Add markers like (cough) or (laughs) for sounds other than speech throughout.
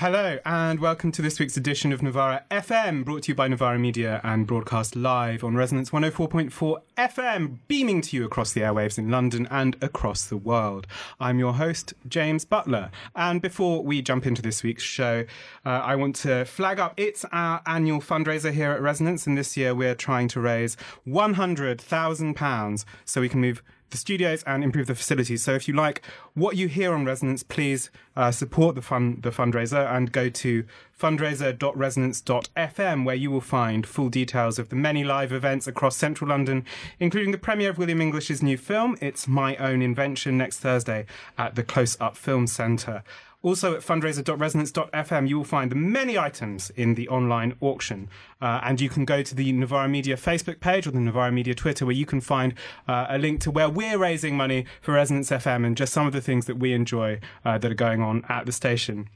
Hello, and welcome to this week's edition of Novara FM, brought to you by Novara Media and broadcast live on Resonance 104.4 FM, beaming to you across the airwaves in London and across the world. I'm your host, James Butler. And before we jump into this week's show, uh, I want to flag up it's our annual fundraiser here at Resonance, and this year we're trying to raise £100,000 so we can move the studios and improve the facilities. So if you like what you hear on Resonance, please uh, support the fund the fundraiser and go to fundraiser.resonance.fm where you will find full details of the many live events across central London, including the premiere of William English's new film, It's My Own Invention, next Thursday at the Close Up Film Centre. Also at fundraiser.resonance.fm, you will find the many items in the online auction. Uh, and you can go to the Novara Media Facebook page or the Novara Media Twitter where you can find uh, a link to where we're raising money for Resonance FM and just some of the things that we enjoy uh, that are going on at the station.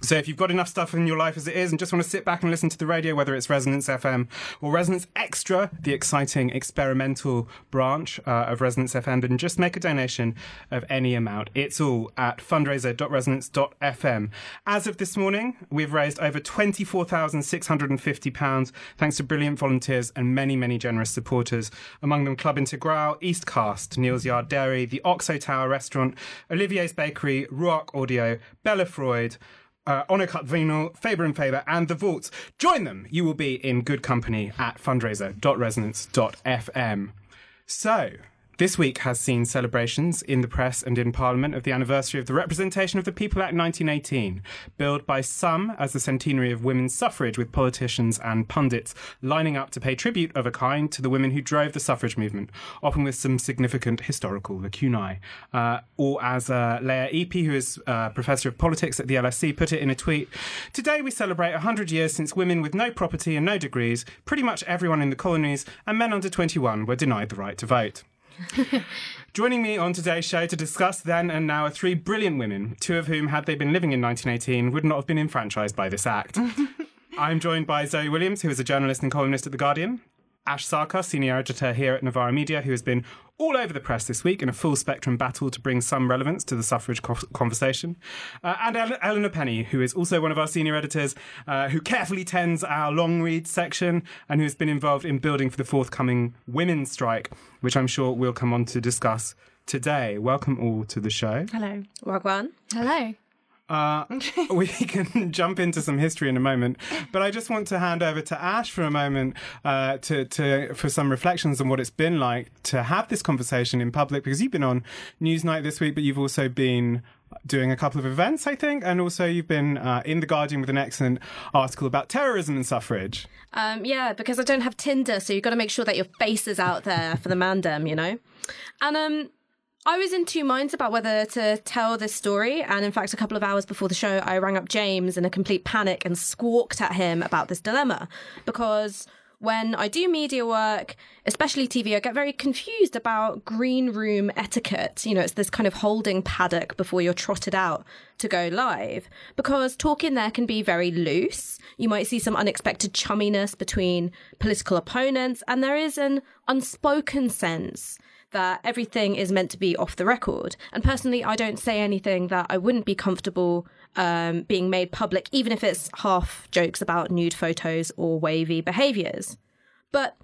So if you've got enough stuff in your life as it is and just want to sit back and listen to the radio, whether it's Resonance FM or Resonance Extra, the exciting experimental branch uh, of Resonance FM, then just make a donation of any amount. It's all at fundraiser.resonance.fm. As of this morning, we've raised over £24,650 thanks to brilliant volunteers and many, many generous supporters. Among them Club Integral, Eastcast, Neal's Yard Dairy, the Oxo Tower Restaurant, Olivier's Bakery, Ruach Audio, Bella Freud, uh, Cut Vinyl, Faber and Faber, and The Vaults. Join them. You will be in good company at fundraiser.resonance.fm. So, this week has seen celebrations in the press and in Parliament of the anniversary of the Representation of the People Act 1918, billed by some as the centenary of women's suffrage, with politicians and pundits lining up to pay tribute of a kind to the women who drove the suffrage movement, often with some significant historical lacunae. Uh, or as uh, Lea Ypi, who is uh, Professor of Politics at the LSE, put it in a tweet, Today we celebrate 100 years since women with no property and no degrees, pretty much everyone in the colonies, and men under 21 were denied the right to vote. Joining me on today's show to discuss then and now are three brilliant women, two of whom, had they been living in 1918, would not have been enfranchised by this act. (laughs) I'm joined by Zoe Williams, who is a journalist and columnist at The Guardian, Ash Sarkar, senior editor here at Novara Media, who has been all over the press this week in a full spectrum battle to bring some relevance to the suffrage co- conversation. Uh, and Eleanor Penny, who is also one of our senior editors, uh, who carefully tends our long read section and who has been involved in building for the forthcoming women's strike, which I'm sure we'll come on to discuss today. Welcome all to the show. Hello. Wagwan. Hello. Uh, we (laughs) can jump into some history in a moment, but I just want to hand over to Ash for a moment uh, to, to for some reflections on what it's been like to have this conversation in public because you've been on Newsnight this week, but you've also been doing a couple of events, I think, and also you've been uh, in the Guardian with an excellent article about terrorism and suffrage. Um, yeah, because I don't have Tinder, so you've got to make sure that your face is out there for the mandem, you know. And um, I was in two minds about whether to tell this story. And in fact, a couple of hours before the show, I rang up James in a complete panic and squawked at him about this dilemma because when I do media work, especially TV, I get very confused about green room etiquette. You know, it's this kind of holding paddock before you're trotted out to go live because talking there can be very loose. You might see some unexpected chumminess between political opponents, and there is an unspoken sense that everything is meant to be off the record. And personally, I don't say anything that I wouldn't be comfortable um, being made public, even if it's half jokes about nude photos or wavy behaviors. But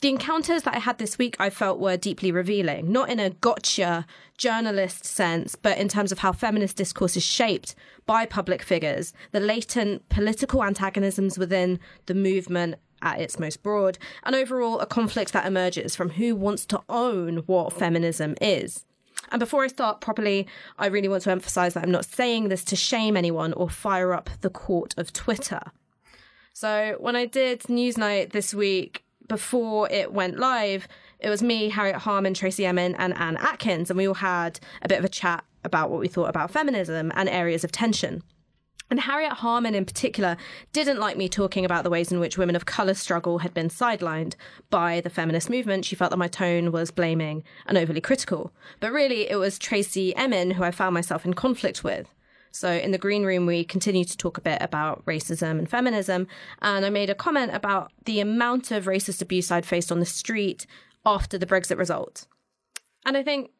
the encounters that I had this week, I felt were deeply revealing, not in a gotcha journalist sense, but in terms of how feminist discourse is shaped by public figures, the latent political antagonisms within the movement, at its most broad, and overall a conflict that emerges from who wants to own what feminism is. And before I start properly, I really want to emphasize that I'm not saying this to shame anyone or fire up the court of Twitter. So when I did Newsnight this week, before it went live, it was me, Harriet Harman, Tracey Emin, and Anne Atkins, and we all had a bit of a chat about what we thought about feminism and areas of tension. And Harriet Harman, in particular, didn't like me talking about the ways in which women of colour struggle had been sidelined by the feminist movement. She felt that my tone was blaming and overly critical. But really, it was Tracey Emin who I found myself in conflict with. So in the green room, we continued to talk a bit about racism and feminism. And I made a comment about the amount of racist abuse I'd faced on the street after the Brexit result. And I think,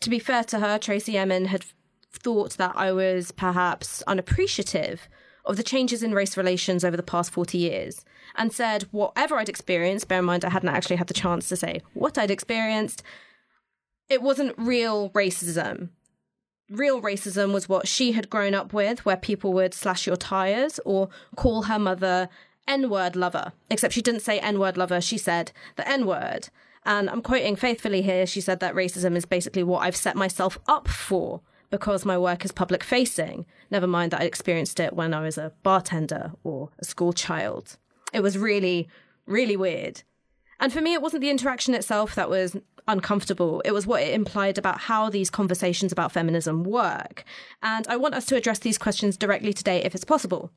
to be fair to her, Tracey Emin had thought that I was perhaps unappreciative of the changes in race relations over the past 40 years and said whatever I'd experienced, bear in mind I hadn't actually had the chance to say what I'd experienced, it wasn't real racism. Real racism was what she had grown up with, where people would slash your tires or call her mother N word lover. Except she didn't say N word lover, she said the N word. And I'm quoting faithfully here, she said that racism is basically what I've set myself up for because my work is public facing. Never mind that I experienced it when I was a bartender or a school child. It was really, really weird. And for me, it wasn't the interaction itself that was uncomfortable. It was what it implied about how these conversations about feminism work. And I want us to address these questions directly today if it's possible.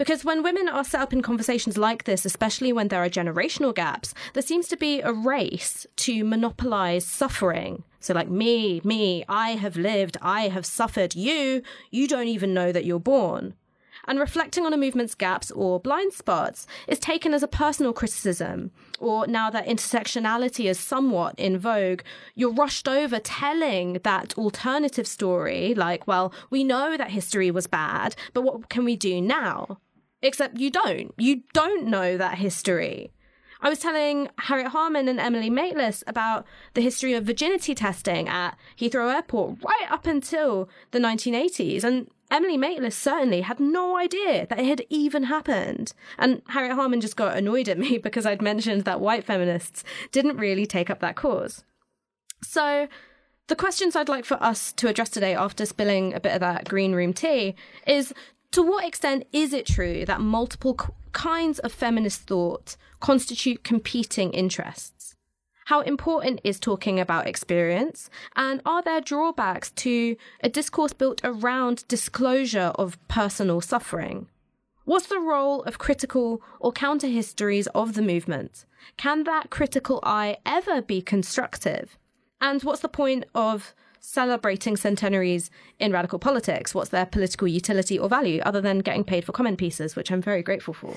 Because when women are set up in conversations like this, especially when there are generational gaps, there seems to be a race to monopolize suffering. So, like, me, me, I have lived, I have suffered. You, you don't even know that you're born. And reflecting on a movement's gaps or blind spots is taken as a personal criticism. Or now that intersectionality is somewhat in vogue, you're rushed over telling that alternative story, like, well, we know that history was bad, but what can we do now? Except you don't. You don't know that history. I was telling Harriet Harman and Emily Maitlis about the history of virginity testing at Heathrow Airport right up until the 1980s. And Emily Maitlis certainly had no idea that it had even happened. And Harriet Harman just got annoyed at me (laughs) because I'd mentioned that white feminists didn't really take up that cause. So, the questions I'd like for us to address today after spilling a bit of that green room tea is to what extent is it true that multiple kinds of feminist thought constitute competing interests? How important is talking about experience? And are there drawbacks to a discourse built around disclosure of personal suffering? What's the role of critical or counter histories of the movement? Can that critical eye ever be constructive? And what's the point of celebrating centenaries in radical politics? What's their political utility or value other than getting paid for comment pieces, which I'm very grateful for?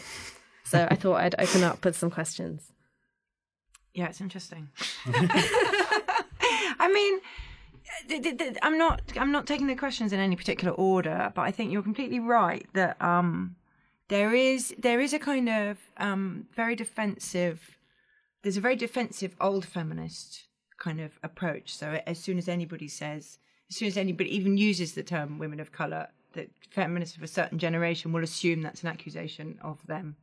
So I thought I'd open up with some questions. Yeah, it's interesting. (laughs) I mean, I'm not I'm not taking the questions in any particular order, but I think you're completely right that um, there is there is a kind of um, very defensive. There's a very defensive old feminist kind of approach. So as soon as anybody says, as soon as anybody even uses the term women of color, that feminists of a certain generation will assume that's an accusation of them.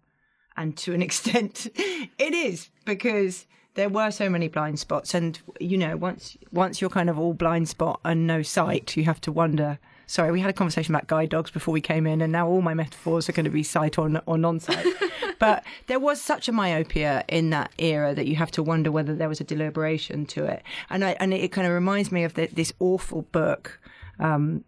And to an (laughs) extent, it is because there were so many blind spots. And, you know, once, once you're kind of all blind spot and no sight, you have to wonder sorry, we had a conversation about guide dogs before we came in, and now all my metaphors are going to be sight or, or non sight. (laughs) but there was such a myopia in that era that you have to wonder whether there was a deliberation to it. And, I, and it kind of reminds me of the, this awful book um,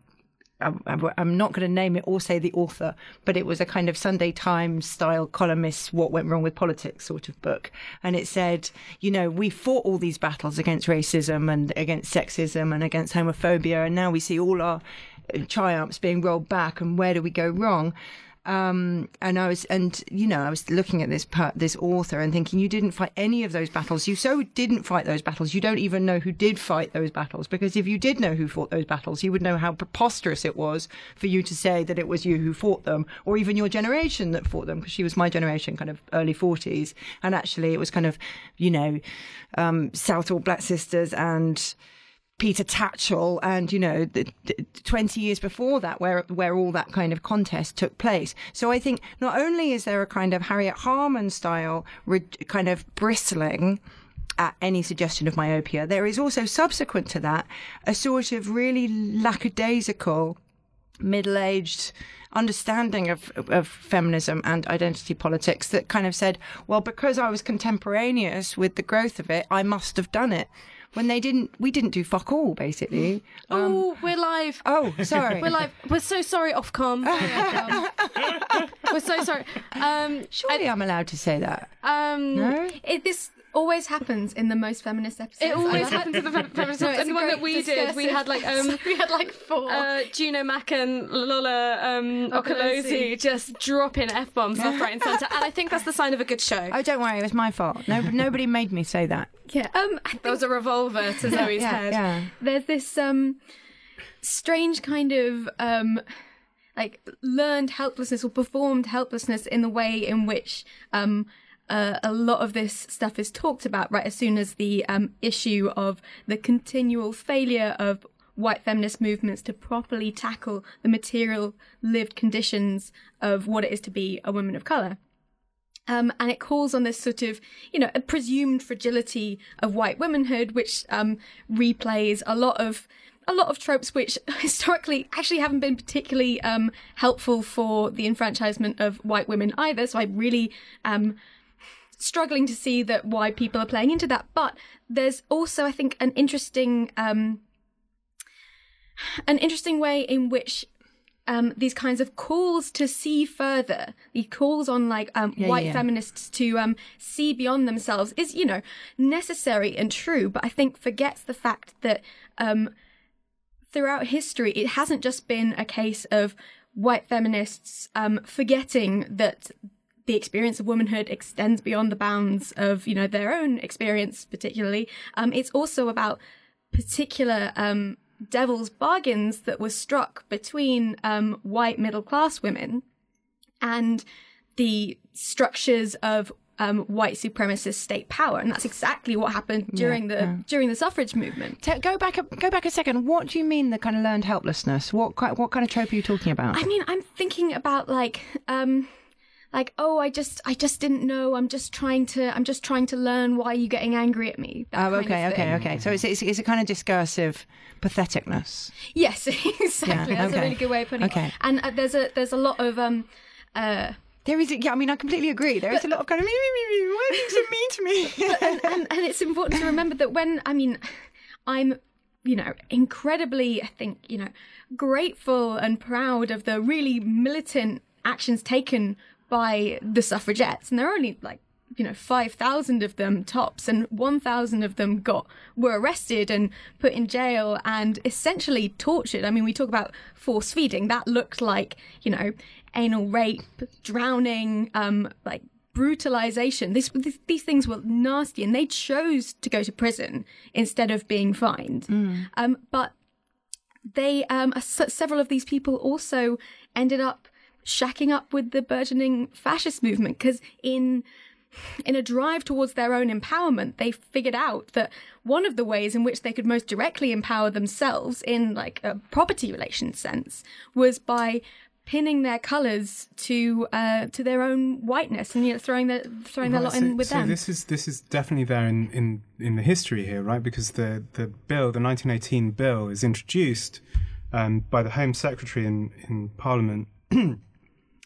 I'm not going to name it or say the author, but it was a kind of Sunday Times style columnist, what went wrong with politics sort of book. And it said, you know, we fought all these battles against racism and against sexism and against homophobia. And now we see all our triumphs being rolled back. And where do we go wrong? Um, and I was, and you know, I was looking at this part, this author and thinking, you didn't fight any of those battles. You so didn't fight those battles. You don't even know who did fight those battles because if you did know who fought those battles, you would know how preposterous it was for you to say that it was you who fought them, or even your generation that fought them. Because she was my generation, kind of early forties, and actually it was kind of, you know, um, Southall Black Sisters and Peter Tatchell and, you know, the, the 20 years before that, where, where all that kind of contest took place. So I think not only is there a kind of Harriet Harman style re- kind of bristling at any suggestion of myopia, there is also subsequent to that a sort of really lackadaisical, middle aged, understanding of, of feminism and identity politics that kind of said, well, because I was contemporaneous with the growth of it, I must have done it when they didn't, we didn't do fuck all, basically. (gasps) Um, oh, we're live. Oh, sorry. we're live. We're so sorry, Ofcom. (laughs) we're so sorry. Um, Surely I, am allowed to say that. Um, no? It, this always happens in the most feminist episodes. It always happens in the (laughs) feminist episodes. and the one that we did, we had like um, (laughs) we had like four. Uh, Juno Mac and Lola um, Okolosie just dropping f bombs left, right, and centre, and I think that's the sign of a good show. Oh, don't worry, it was my fault. No, nobody made me say that. Yeah, um, there was a revolver to Zoe's yeah, head. Yeah. There's this um strange kind of um like learned helplessness or performed helplessness in the way in which um, uh, a lot of this stuff is talked about right as soon as the um, issue of the continual failure of white feminist movements to properly tackle the material lived conditions of what it is to be a woman of color. Um, and it calls on this sort of, you know, a presumed fragility of white womanhood, which um, replays a lot of a lot of tropes which (laughs) historically actually haven't been particularly um, helpful for the enfranchisement of white women either. So I really am struggling to see that why people are playing into that. But there's also, I think, an interesting um, an interesting way in which um, these kinds of calls to see further, the calls on like um, Yeah, white yeah. feminists to um, see beyond themselves is, you know, necessary and true, but I think forgets the fact that um, throughout history, it hasn't just been a case of white feminists um, forgetting that the experience of womanhood extends beyond the bounds of, you know, their own experience, particularly. Um, it's also about particular um, devil's bargains that were struck between um, white middle class women and the structures of um, white supremacist state power, and that's exactly what happened during the during the suffrage movement. Te- go back a, go back a second. What do you mean the kind of learned helplessness? What what kind of trope are you talking about? I mean, I'm thinking about like, um, like, oh, I just, I just didn't know. I'm just trying to, I'm just trying to learn why are you getting angry at me. Oh, okay, okay, okay. So it's, it's it's a kind of discursive patheticness. Yes, (laughs) exactly. That's okay. a really good way of putting Okay. it. And uh, there's a, there's a lot of, um, uh, There is, yeah. I mean, I completely agree. There is a lot of kind of me, me, me, me. Why are you so mean to me? (laughs) and, and, and it's important to remember that when I mean, I'm, you know, incredibly, I think, you know, grateful and proud of the really militant actions taken by the suffragettes, and there are only like. You know, five thousand of them tops, and one thousand of them got were arrested and put in jail and essentially tortured. I mean, we talk about force feeding. That looked like you know, anal rape, drowning, um, like brutalization. This, this, these things were nasty, and they chose to go to prison instead of being fined. Um, but they, um, several of these people also ended up shacking up with the burgeoning fascist movement because in in a drive towards their own empowerment, they figured out that one of the ways in which they could most directly empower themselves in like a property relation sense was by pinning their colours to uh, to their own whiteness and you know throwing their throwing their Right, lot in so, with so them. this is this is definitely there in, in, in the history here, right? Because the, the bill, the 1918 bill, is introduced um, by the Home Secretary in, in Parliament. (clears throat)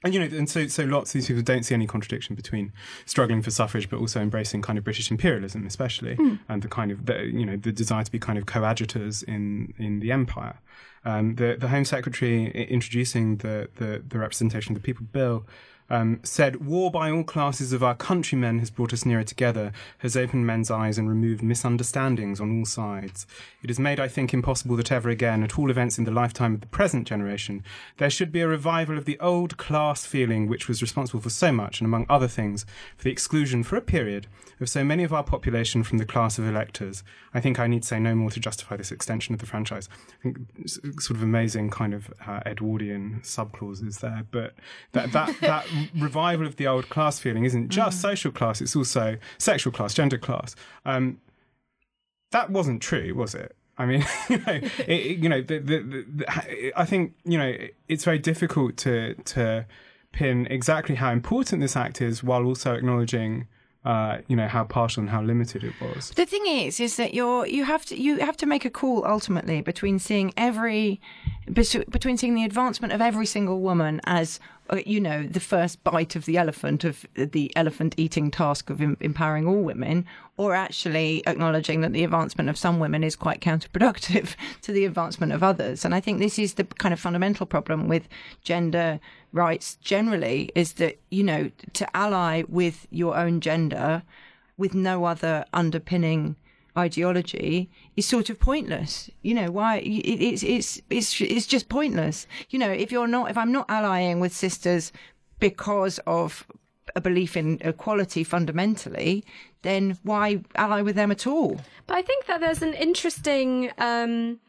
And you know, and so so lots of these people don't see any contradiction between struggling for suffrage, but also embracing kind of British imperialism, especially, and the kind of the, you know the desire to be kind of coadjutors in in the empire. Um, the the Home Secretary introducing the the, the Representation of the People Bill um, said, War by all classes of our countrymen has brought us nearer together, has opened men's eyes and removed misunderstandings on all sides. It has made, I think, impossible that ever again, at all events in the lifetime of the present generation, there should be a revival of the old class feeling which was responsible for so much, and among other things, for the exclusion for a period of so many of our population from the class of electors. I think I need say no more to justify this extension of the franchise. I think sort of amazing kind of uh, Edwardian subclauses there, but that that that (laughs) revival of the old class feeling isn't just social class; it's also sexual class, gender class. Um, that wasn't true, was it? I mean, (laughs) you know, (laughs) it, you know, the, the, the, the, I think you know it's very difficult to to pin exactly how important this act is, while also acknowledging, uh, you know, how partial and how limited it was. The thing is, is that you're you have to you have to make a call ultimately between seeing every between seeing the advancement of every single woman as uh, you know the first bite of the elephant of the elephant eating task of em- empowering all women, or actually acknowledging that the advancement of some women is quite counterproductive (laughs) to the advancement of others. And I think this is the kind of fundamental problem with gender rights generally is that you know to ally with your own gender with no other underpinning ideology is sort of pointless. You know why? It's it's it's it's just pointless. You know if you're not if I'm not allying with sisters because of a belief in equality fundamentally, then why ally with them at all? But I think that there's an interesting. Um,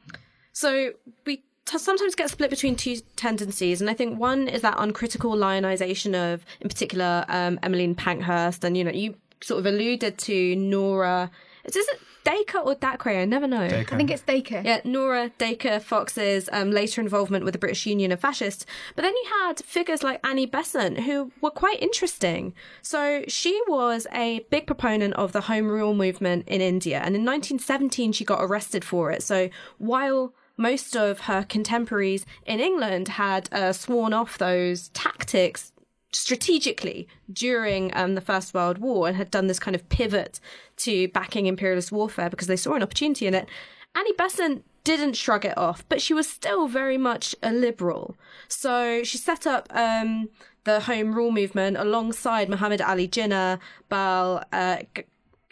so we t- sometimes get split between two tendencies, and I think one is that uncritical lionization of, in particular, um, Emmeline Pankhurst, and you know, you sort of alluded to Nora. Is it Dacre or Dacre? I never know. Dacre. I think it's Dacre. Yeah, Nora Dacre Fox's um, later involvement with the British Union of fascists. But then you had figures like Annie Besant, who were quite interesting. So she was a big proponent of the Home Rule movement in India. And in 1917, she got arrested for it. So while most of her contemporaries in England had uh, sworn off those tactics strategically during um, the First World War and had done this kind of pivot to backing imperialist warfare because they saw an opportunity in it. Annie Besant didn't shrug it off, but she was still very much a liberal. So she set up um, the Home Rule movement alongside Muhammad Ali Jinnah, Bal uh,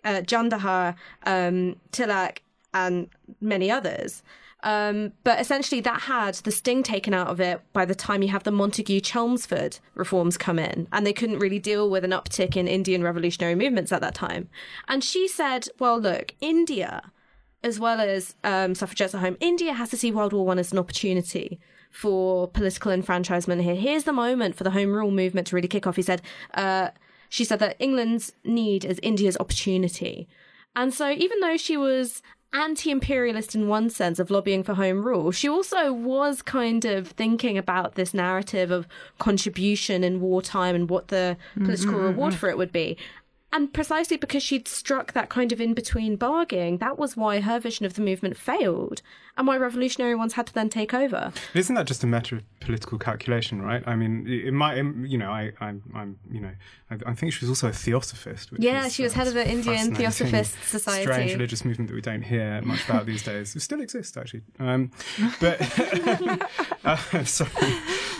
uh, Gangadhar, um, Tilak, and many others. Um, but essentially, that had the sting taken out of it by the time you have the Montagu Chelmsford reforms come in, and they couldn't really deal with an uptick in Indian revolutionary movements at that time. And she said, "Well, look, India, as well as um, suffragettes at home, India has to see World War One as an opportunity." For political enfranchisement here. Here's the moment for the Home Rule movement to really kick off. He said, uh, she said that England's need is India's opportunity. And so, even though she was anti imperialist in one sense of lobbying for home rule, she also was kind of thinking about this narrative of contribution in wartime and what the political mm-hmm, reward mm-hmm. for it would be. And precisely because she'd struck that kind of in between bargaining, that was why her vision of the movement failed and why revolutionary ones had to then take over. Isn't that just a matter of political calculation, right? I mean, it might, you know, I, I'm, I'm you know, I, I think she was also a theosophist. Which Yeah, is, she was uh, head of the Indian Theosophist Society. Strange religious movement that we don't hear much about these days. It still exists, actually. Um, but (laughs) uh, (laughs) sorry,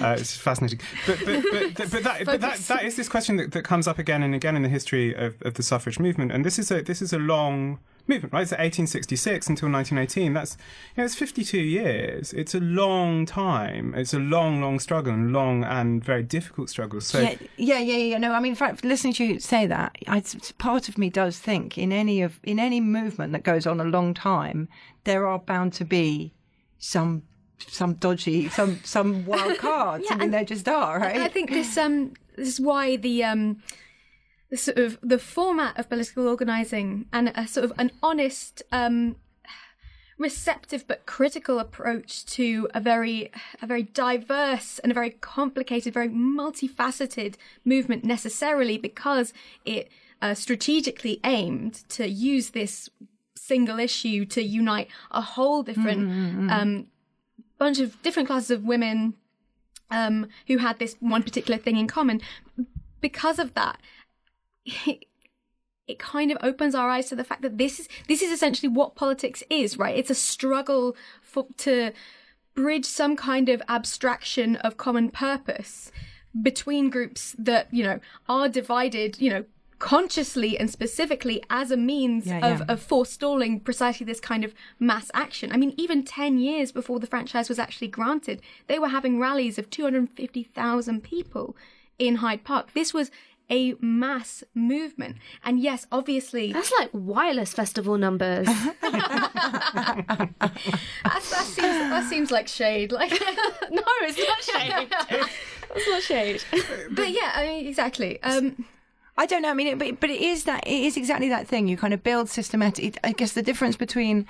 uh, it's fascinating. But but but, (laughs) but, that, but that that is this question that, that comes up again and again in the history of, of the suffrage movement, and this is a this is a long movement, right? It's 1866 until 1918. That's you know, it's 52 years. It's a long time. It's a long, long struggle, and long and very difficult struggle. So yeah, yeah, yeah, yeah. No, I mean, in fact, listening to you say that, I, part of me does think in any of in any movement that goes on a long time, there are bound to be some some dodgy, some some wild (laughs) cards. I mean, and- there just are, right? I think this um this is why the um the sort of the format of political organizing and a sort of an honest um receptive but critical approach to a very a very diverse and a very complicated very multifaceted movement necessarily because it uh, strategically aimed to use this single issue to unite a whole different um bunch of different classes of women um, who had this one particular thing in common. Because of that, it, (laughs) it kind of opens our eyes to the fact that this is this is essentially what politics is, right? It's a struggle for to bridge some kind of abstraction of common purpose between groups that you know are divided, you know, consciously and specifically as a means Yeah, of, yeah. of forestalling precisely this kind of mass action. I mean, even 10 years before the franchise was actually granted, they were having rallies of 250,000 people in Hyde Park. This was a mass movement. And yes, obviously, (laughs) That's like wireless festival numbers. (laughs) that, that, seems, that seems like shade. Like, (laughs) no, it's not shade. it's not shade. but yeah, I mean, exactly. Um, I don't know. I mean, it, but but it is that it is exactly that thing. You kind of build systematic. I guess the difference between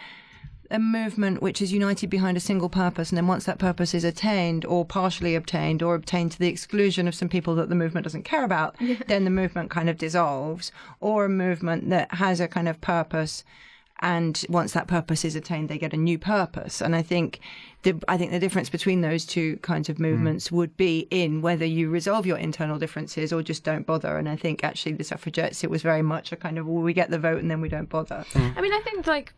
a movement which is united behind a single purpose, and then once that purpose is attained or partially obtained or obtained to the exclusion of some people that the movement doesn't care about, then the movement kind of dissolves. Or a movement that has a kind of purpose. And once that purpose is attained, they get a new purpose. And I think the I think the difference between those two kinds of movements would be in whether you resolve your internal differences or just don't bother. And I think actually the suffragettes, it was very much a kind of well, we get the vote and then we don't bother. I mean, I think like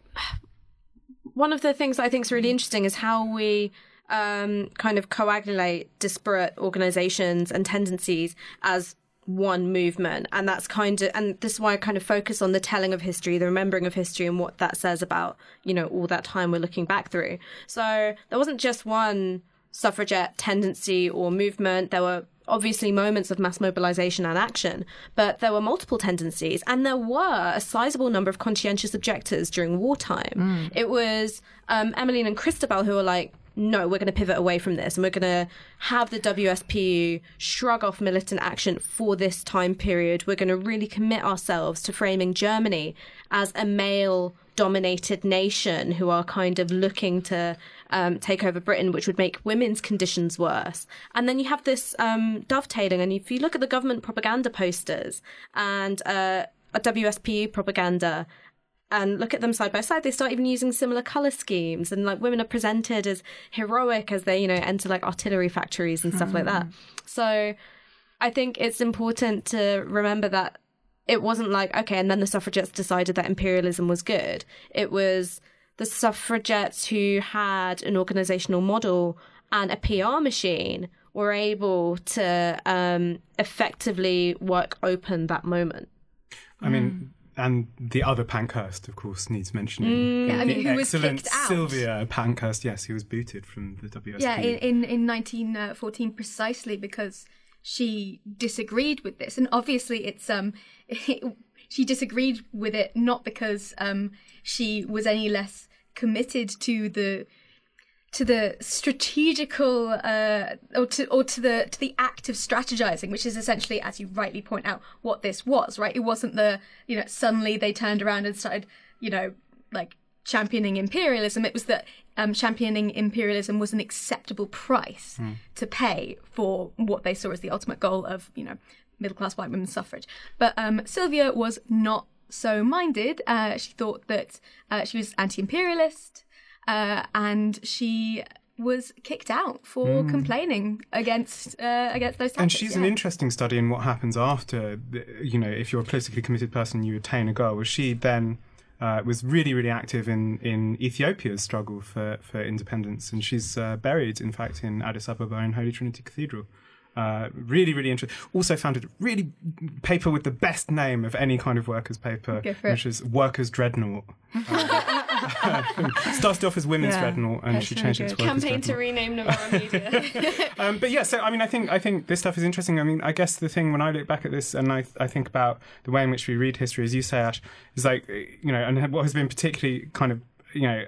one of the things I think is really interesting is how we um, kind of coagulate disparate organizations and tendencies as one movement and that's kind of and this is why i kind of focus on the telling of history the remembering of history and what that says about you know all that time we're looking back through. So there wasn't just one suffragette tendency or movement. There were obviously moments of mass mobilization and action, but there were multiple tendencies, and there were a sizable number of conscientious objectors during wartime. It was um, Emmeline and Christabel who were like, no, we're going to pivot away from this and we're going to have the WSPU shrug off militant action for this time period. We're going to really commit ourselves to framing Germany as a male dominated nation who are kind of looking to um, take over Britain, which would make women's conditions worse. And then you have this um, dovetailing. And if you look at the government propaganda posters and uh, a WSPU propaganda, and look at them side by side, they start even using similar color schemes, and like women are presented as heroic as they, you know, enter like artillery factories and stuff like that. So, I think it's important to remember that it wasn't like okay, and then the suffragettes decided that imperialism was good. It was the suffragettes who had an organizational model and a PR machine were able to um, effectively work open that moment. I mean, and the other Pankhurst, of course, needs mentioning. Yeah, I mean, the who was excellent kicked out. Sylvia Pankhurst. Yes, he was booted from the WSP. Yeah, in, in, in 1914, precisely because she disagreed with this. And obviously, it's um, (laughs) she disagreed with it not because um, she was any less committed to the to the strategical uh, or to or to the to the act of strategizing, which is essentially, as you rightly point out, what this was. Right? It wasn't the you know suddenly they turned around and started you know like championing imperialism. It was that um, championing imperialism was an acceptable price to pay for what they saw as the ultimate goal of you know middle class white women's suffrage. But um, Sylvia was not so minded. Uh, she thought that uh, she was anti-imperialist uh, and she was kicked out for complaining against uh, against those tactics. And she's an interesting study in what happens after, you know, if you're a politically committed person, you attain a goal. Well, she then uh, was really, really active in, in Ethiopia's struggle for, for independence. And she's uh, buried, in fact, in Addis Ababa in Holy Trinity Cathedral. Uh, really, really interesting. Also founded a really paper with the best name of any kind of workers' paper, Go for it. which is Workers' Dreadnought. (laughs) Uh, (laughs) started off as Women's Yeah, Dreadnought, and that's she really changed it to good. Workers' Campaign to rename Novara Media. (laughs) Um, but yeah, so I mean, I think I think this stuff is interesting. I mean, I guess the thing when I look back at this and I I think about the way in which we read history, as you say, Ash, is like you know, and what has been particularly kind of you know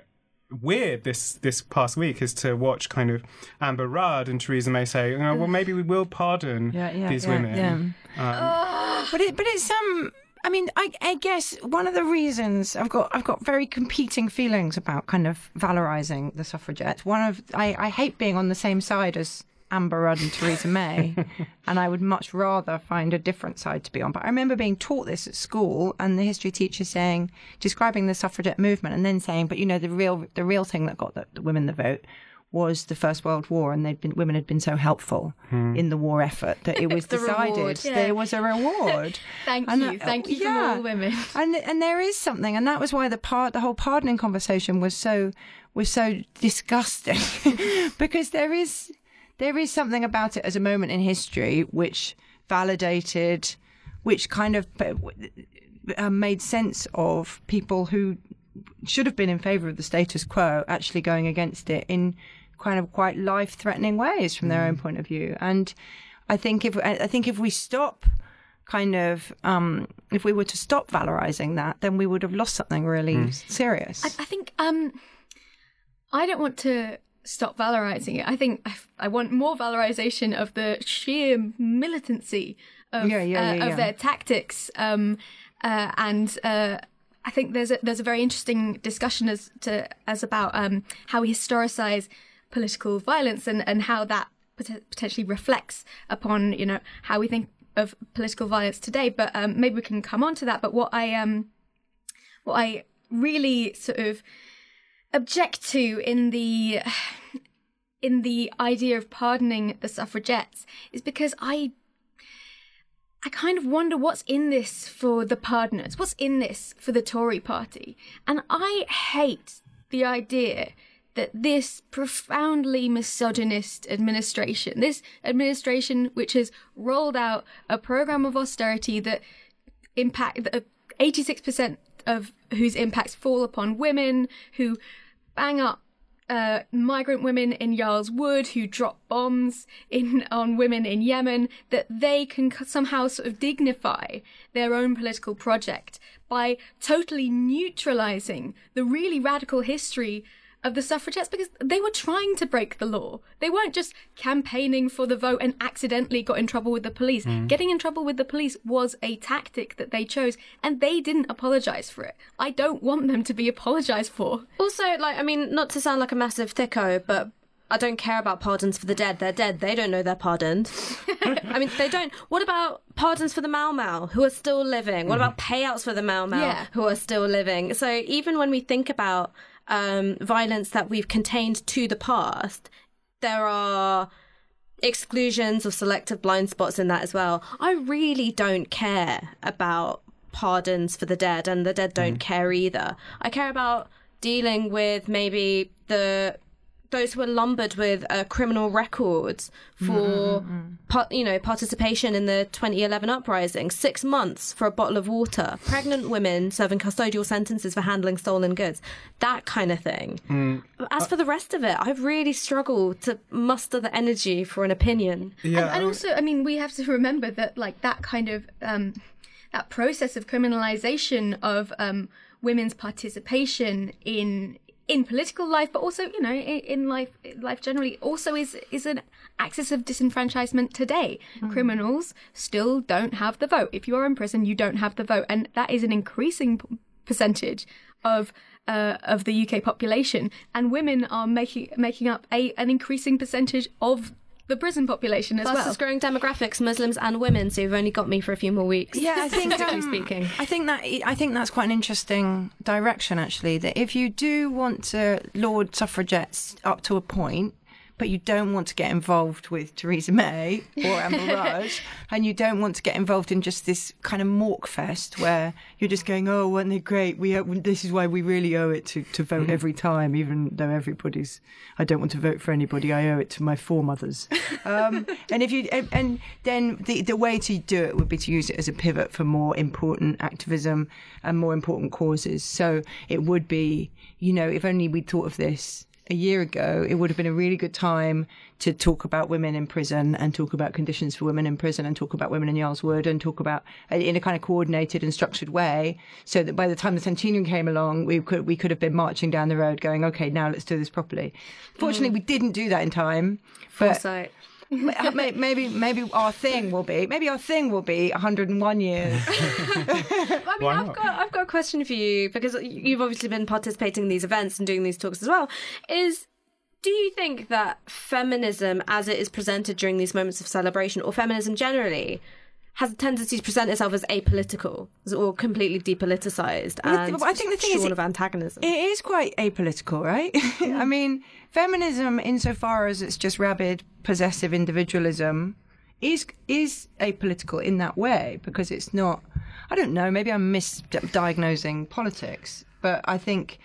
weird this this past week is to watch kind of Amber Rudd and Theresa May say, you know, well, maybe we will pardon Yeah, yeah, these yeah, women. yeah. But it, but it's um. I mean, I, I guess one of the reasons I've got I've got very competing feelings about kind of valorizing the suffragettes. One of I, I hate being on the same side as Amber Rudd and Theresa May, (laughs) and I would much rather find a different side to be on. But I remember being taught this at school, and the history teacher saying, describing the suffragette movement, and then saying, but you know, the real the real thing that got the, the women the vote was the First World War, and they'd been women had been so helpful in the war effort that it (laughs) was The decided reward, yeah. there was a reward. (laughs) Thank And you, that- thank you yeah. all women. (laughs) and and there is something, and that was why the part the whole pardoning conversation was so was so disgusting, because there is there is something about it as a moment in history which validated, which kind of uh, made sense of people who should have been in favour of the status quo actually going against it in kind of quite life threatening ways from their own point of view. And I think if I I think if we stop kind of um, if we were to stop valorizing that, then we would have lost something really serious. I think um, I don't want to stop valorizing it. I think I, I want more valorization of the sheer militancy of Yeah, yeah, uh, yeah, of their tactics. Um, uh, and uh, I think there's a there's a very interesting discussion as to as about um, how we historicize political violence and and how that pot- potentially reflects upon you know how we think of political violence today. But um, maybe we can come on to that. But what I um what I really sort of object to in the in the idea of pardoning the suffragettes is because I I kind of wonder what's in this for the pardoners, what's in this for the Tory party. And I hate the idea that this profoundly misogynist administration, this administration which has rolled out a program of austerity that impact that 86% of whose impacts fall upon women who bang up uh, migrant women in Yarl's Wood who drop bombs in on women in Yemen that they can somehow sort of dignify their own political project by totally neutralizing the really radical history of the suffragettes because they were trying to break the law. They weren't just campaigning for the vote and accidentally got in trouble with the police. Mm. Getting in trouble with the police was a tactic that they chose and they didn't apologize for it. I don't want them to be apologized for. Also, like, I mean, not to sound like a massive thicko, but I don't care about pardons for the dead. They're dead. They don't know they're pardoned. (laughs) I mean, they don't. What about pardons for the Mau Mau who are still living? What mm. about payouts for the Mau Mau Yeah. who are still living? So even when we think about um, violence that we've contained to the past, there are exclusions or selective blind spots in that as well. I really don't care about pardons for the dead, and the dead don't care either. I care about dealing with maybe the those who are lumbered with uh, criminal records for par- you know participation in the 2011 uprising. Six months for a bottle of water. Pregnant women serving custodial sentences for handling stolen goods. That kind of thing. As for the rest of it i've really struggled to muster the energy for an opinion. Yeah, and, and also, I mean, we have to (laughs) remember that like that kind of um, that process of criminalization of um, women's participation in in political life, but also you know in, in life life generally, also is is an axis of disenfranchisement today. Criminals still don't have the vote. If you are in prison, you don't have the vote, and that is an increasing percentage of. Uh, of the UK population, and women are making making up a an increasing percentage of the prison population as well. fastest growing demographics muslims and women so you've only got me for a few more weeks Yeah, I (laughs) think statistically um, speaking I think that I think that's quite an interesting direction actually. That if you do want to laud suffragettes up to a point, but you don't want to get involved with Theresa May or Amber (laughs) Rush, and you don't want to get involved in just this kind of mork fest where you're just going, "Oh, weren't they great? We owe- this is why we really owe it to to vote every time, even though everybody's. I don't want to vote for anybody. I owe it to my foremothers." Um, (laughs) and if you and, and then the the way to do it would be to use it as a pivot for more important activism and more important causes. So it would be, you know, if only we'd thought of this a year ago, it would have been a really good time to talk about women in prison and talk about conditions for women in prison and talk about women in Yarl's Wood and talk about uh, in a kind of coordinated and structured way, so that by the time the centennial came along, we could we could have been marching down the road, going, okay, now let's do this properly. Fortunately, we didn't do that in time. But May- (laughs) maybe maybe our thing will be maybe our thing will be 101 years. (laughs) I mean, I've got I've got a question for you because you've obviously been participating in these events and doing these talks as well. Is do you think that feminism, as it is presented during these moments of celebration, or feminism generally, has a tendency to present itself as apolitical or completely depoliticized and but I think the thing is of antagonism? It is quite apolitical, right? (laughs) I mean, feminism, insofar as it's just rabid possessive individualism, is is apolitical in that way because it's not. I don't know. Maybe I'm misdiagnosing politics, but I think.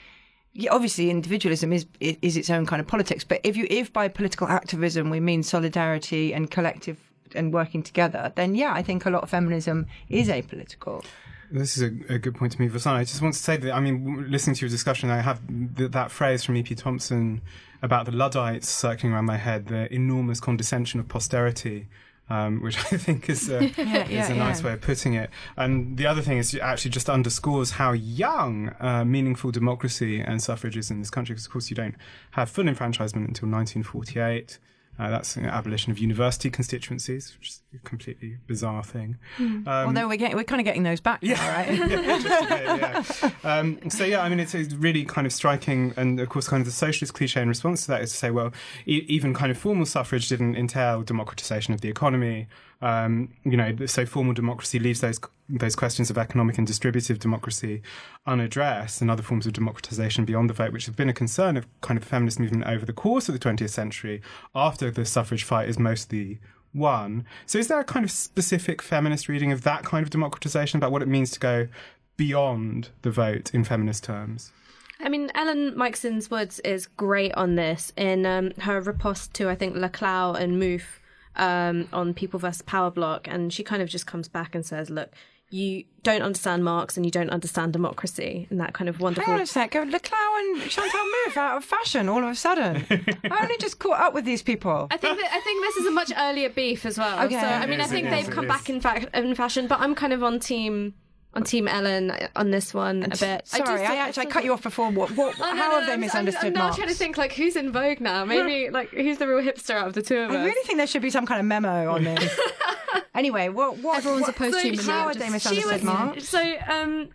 Yeah, obviously, individualism is is its own kind of politics. But if you if by political activism we mean solidarity and collective and working together, then yeah, I think a lot of feminism is apolitical. This is a, a good point to move us on. I just want to say that, I mean, listening to your discussion, I have th- that phrase from E.P. Thompson about the Luddites circling around my head, the enormous condescension of posterity. Um, (laughs) which I think is a, (laughs) is yeah, a nice yeah. way of putting it. And the other thing is actually just underscores how young uh, meaningful democracy and suffrage is in this country. Because of course you don't have full enfranchisement until 1948. Uh, that's an abolition of university constituencies, which is a completely bizarre thing. Um, Although we're getting, we're kind of getting those back now, right? (laughs) yeah. Um, so yeah, I mean, it's a really kind of striking, and of course, kind of the socialist cliche in response to that is to say, well, e- even kind of formal suffrage didn't entail democratization of the economy. Um, you know, so formal democracy leaves those those questions of economic and distributive democracy unaddressed, and other forms of democratization beyond the vote, which have been a concern of kind of feminist movement over the course of the 20th century, after the suffrage fight is mostly won. So, is there a kind of specific feminist reading of that kind of democratization about what it means to go beyond the vote in feminist terms? I mean, Ellen Meiksins Woods is great on this in um, her riposte to, I think, Laclau and Mouffe um, on People vs. Power Block. And she kind of just comes back and says, look, you don't understand Marx and you don't understand democracy. And that kind of wonderful. Hang on a sec. Go Laclau and Chantal Mouffe out of fashion all of a sudden. I only just caught up with these people. I think that, I think this is a much earlier beef as well. Okay. So I mean, It I think it they've is, come back in fact in fashion, but I'm kind of on team on Team Ellen on this one a bit. Sorry, I, think- actually I cut you off before. What? what Oh, no, how no, have they I'm- misunderstood I'm, I'm now trying to think like who's in vogue now. Maybe like who's the real hipster out of the two of us? I really think there should be some kind of memo on this. (laughs) anyway, what? what Everyone's what, a post-human So how have they just- misunderstood was- Marx? So, um,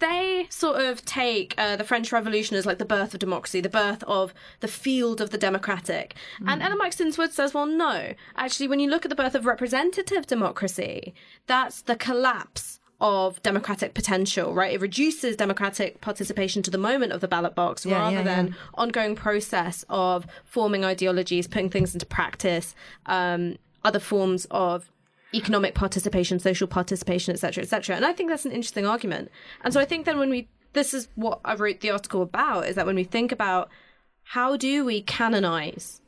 they sort of take uh, the French Revolution as like the birth of democracy, the birth of the field of the democratic. And Ellen Meiksins Wood says, well, no. Actually, when you look at the birth of representative democracy, that's the collapse of democratic potential, right? It reduces democratic participation to the moment of the ballot box Yeah, rather yeah, than yeah. ongoing process of forming ideologies, putting things into practice, um, other forms of economic participation, social participation, etc., etc. And I think that's an interesting argument. And so I think then when we, this is what I wrote the article about, is that when we think about how do we canonize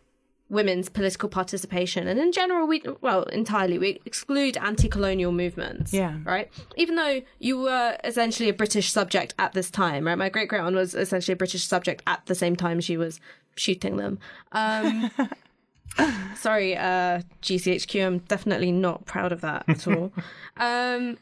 women's political participation, and in general, we well entirely we exclude anti-colonial movements. Yeah. Right. Even though you were essentially a British subject at this time, right? My great great aunt was essentially a British subject at the same time she was shooting them. Um, (laughs) sorry, uh, GCHQ. I'm definitely not proud of that at all. (laughs) um,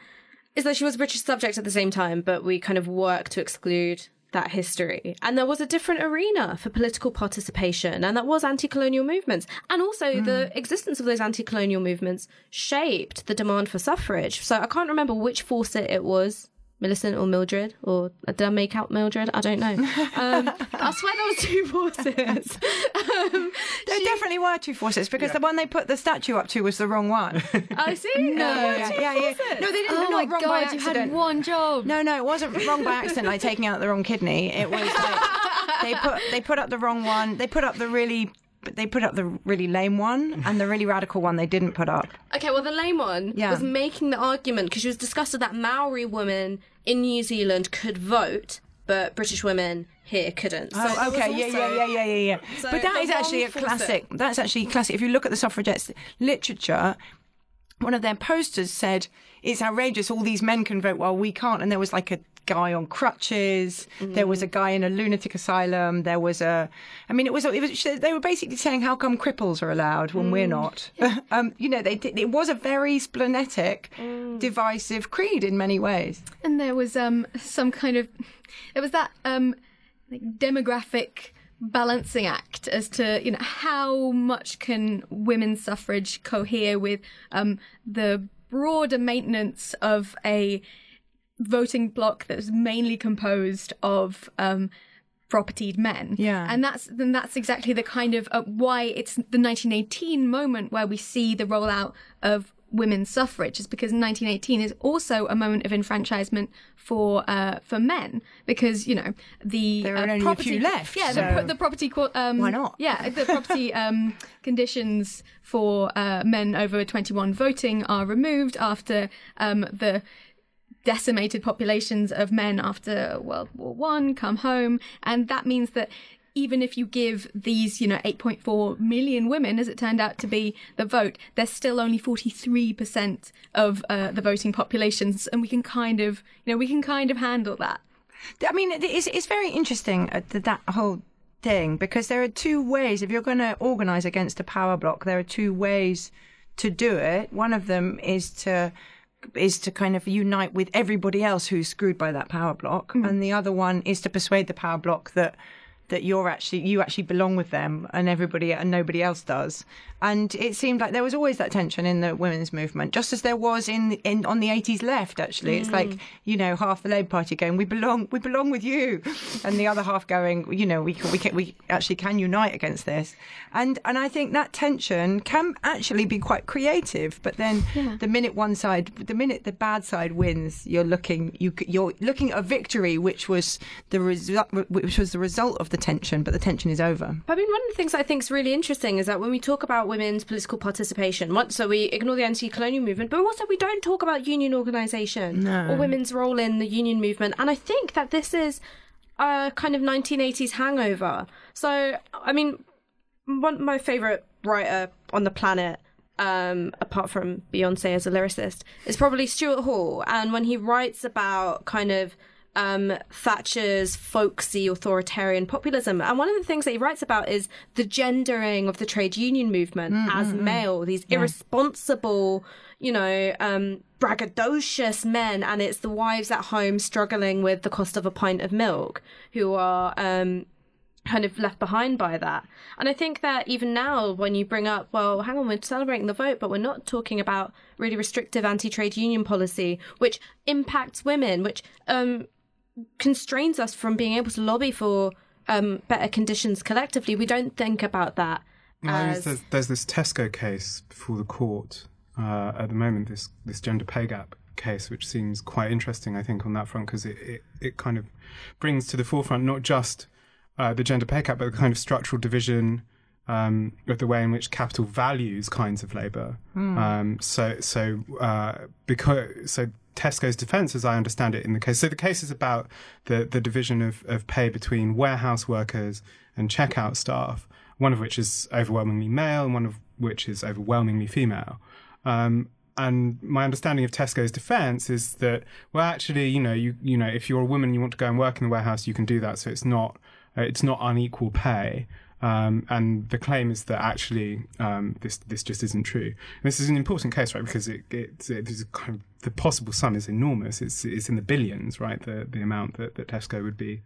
is that she was a British subject at the same time, but we kind of work to exclude that history. And there was a different arena for political participation, and that was anti colonial movements. And also, hmm. the existence of those anti colonial movements shaped the demand for suffrage. So I can't remember which Fawcett it was. Millicent or Mildred, or did I make out Mildred? I don't know. Um, (laughs) I swear there was two Fawcetts. (laughs) um, There definitely were two Fawcetts because the one they put the statue up to was the wrong one. (laughs) I see. No, Uh, yeah, yeah, yeah. No, they didn't. Oh not my wrong by god, you accident. had one job. No, no, it wasn't wrong by accident, like taking out the wrong kidney. It was like they put they put up the wrong one. They put up the really they put up the really lame one and the really radical one they didn't put up. Okay, well, the lame one Yeah. was making the argument because she was disgusted that Maori women in New Zealand could vote, but British women here couldn't. Oh, so Oh, okay, yeah, also- yeah, yeah, yeah, yeah, yeah. So but that is actually a classic. That's actually classic. If you look at the suffragettes literature, one of their posters said, "It's outrageous. All these men can vote while we can't." And there was like a guy on crutches. There was a guy in a lunatic asylum. There was a. I mean, it was. It was. They were basically saying, "How come cripples are allowed when we're not?" (laughs) um, you know, they did. It was a very splenetic, divisive creed in many ways. And there was um some kind of there was that um like demographic balancing act as to you know how much can women's suffrage cohere with um the broader maintenance of a voting bloc that was mainly composed of um propertied men. Yeah. And that's then that's exactly the kind of uh, why it's the 1918 moment where we see the rollout of women's suffrage is because 1918 is also a moment of enfranchisement for uh, for men because you know the There are uh, only a property, few left, Yeah, so- the, the property um, Why not? Yeah, the property (laughs) um, conditions for uh, men over 21 voting are removed after um, the decimated populations of men after World War One come home, and that means that even if you give these, you know, 8.4 million women, as it turned out to be, the vote, there's still only 43% of uh, the voting populations, and we can kind of, you know, we can kind of handle that. I mean, it's, it's very interesting uh, that, whole thing because there are two ways. If you're going to organise against a power bloc, there are two ways to do it. One of them is to is to kind of unite with everybody else who's screwed by that power bloc, mm. and the other one is to persuade the power bloc that that you're actually you actually belong with them and everybody and nobody else does and it seemed like there was always that tension in the women's movement just as there was in in on the 80s left actually. It's like mm. you know half the labour party going we belong we belong with you. And the other half going you know we can, we can, we actually can unite against this. And and i think that tension can actually be quite creative but then the minute one side the minute the bad side wins you're looking you you're looking at a victory which was the result which was the result of the tension but the tension is over. I mean, one of the things I think is really interesting is that when we talk about women's political participation, so we ignore the anti-colonial movement, but also we don't talk about union organisation or women's role in the union movement. And I think that this is a kind of 1980s hangover. So, I mean, one my favourite writer on the planet, um, apart from Beyonce as a lyricist, is probably Stuart Hall. And when he writes about kind of um, Thatcher's folksy authoritarian populism. And one of the things that he writes about is the gendering of the trade union movement Mm, as male, these irresponsible, you know, um, braggadocious men. And it's the wives at home struggling with the cost of a pint of milk who are. Um, kind of left behind by that. And I think that even now, when you bring up, well, hang on, we're celebrating the vote, but we're not talking about really restrictive anti trade union policy, which impacts women, which um, constrains us from being able to lobby for um, better conditions collectively. We don't think about that. Well, As, there's, there's this Tesco case before the court uh, at the moment, this, this gender pay gap case, which seems quite interesting, I think, on that front, because it, it, it kind of brings to the forefront not just uh, the gender pay gap, but the kind of structural division um, of the way in which capital values kinds of labour. Um, so, so uh, because so Tesco's defence, as I understand it, in the case, so the case is about the the division of, of pay between warehouse workers and checkout staff. One of which is overwhelmingly male, and one of which is overwhelmingly female. Um, and my understanding of Tesco's defence is that, well, actually, you know, you you know, if you're a woman and you want to go and work in the warehouse, you can do that. So it's not uh, it's not unequal pay. Um, and the claim is that actually um, this this just isn't true. And this is an important case, right? Because it, it, kind of the possible sum is enormous. It's it's in the billions, right? The the amount that, that Tesco would be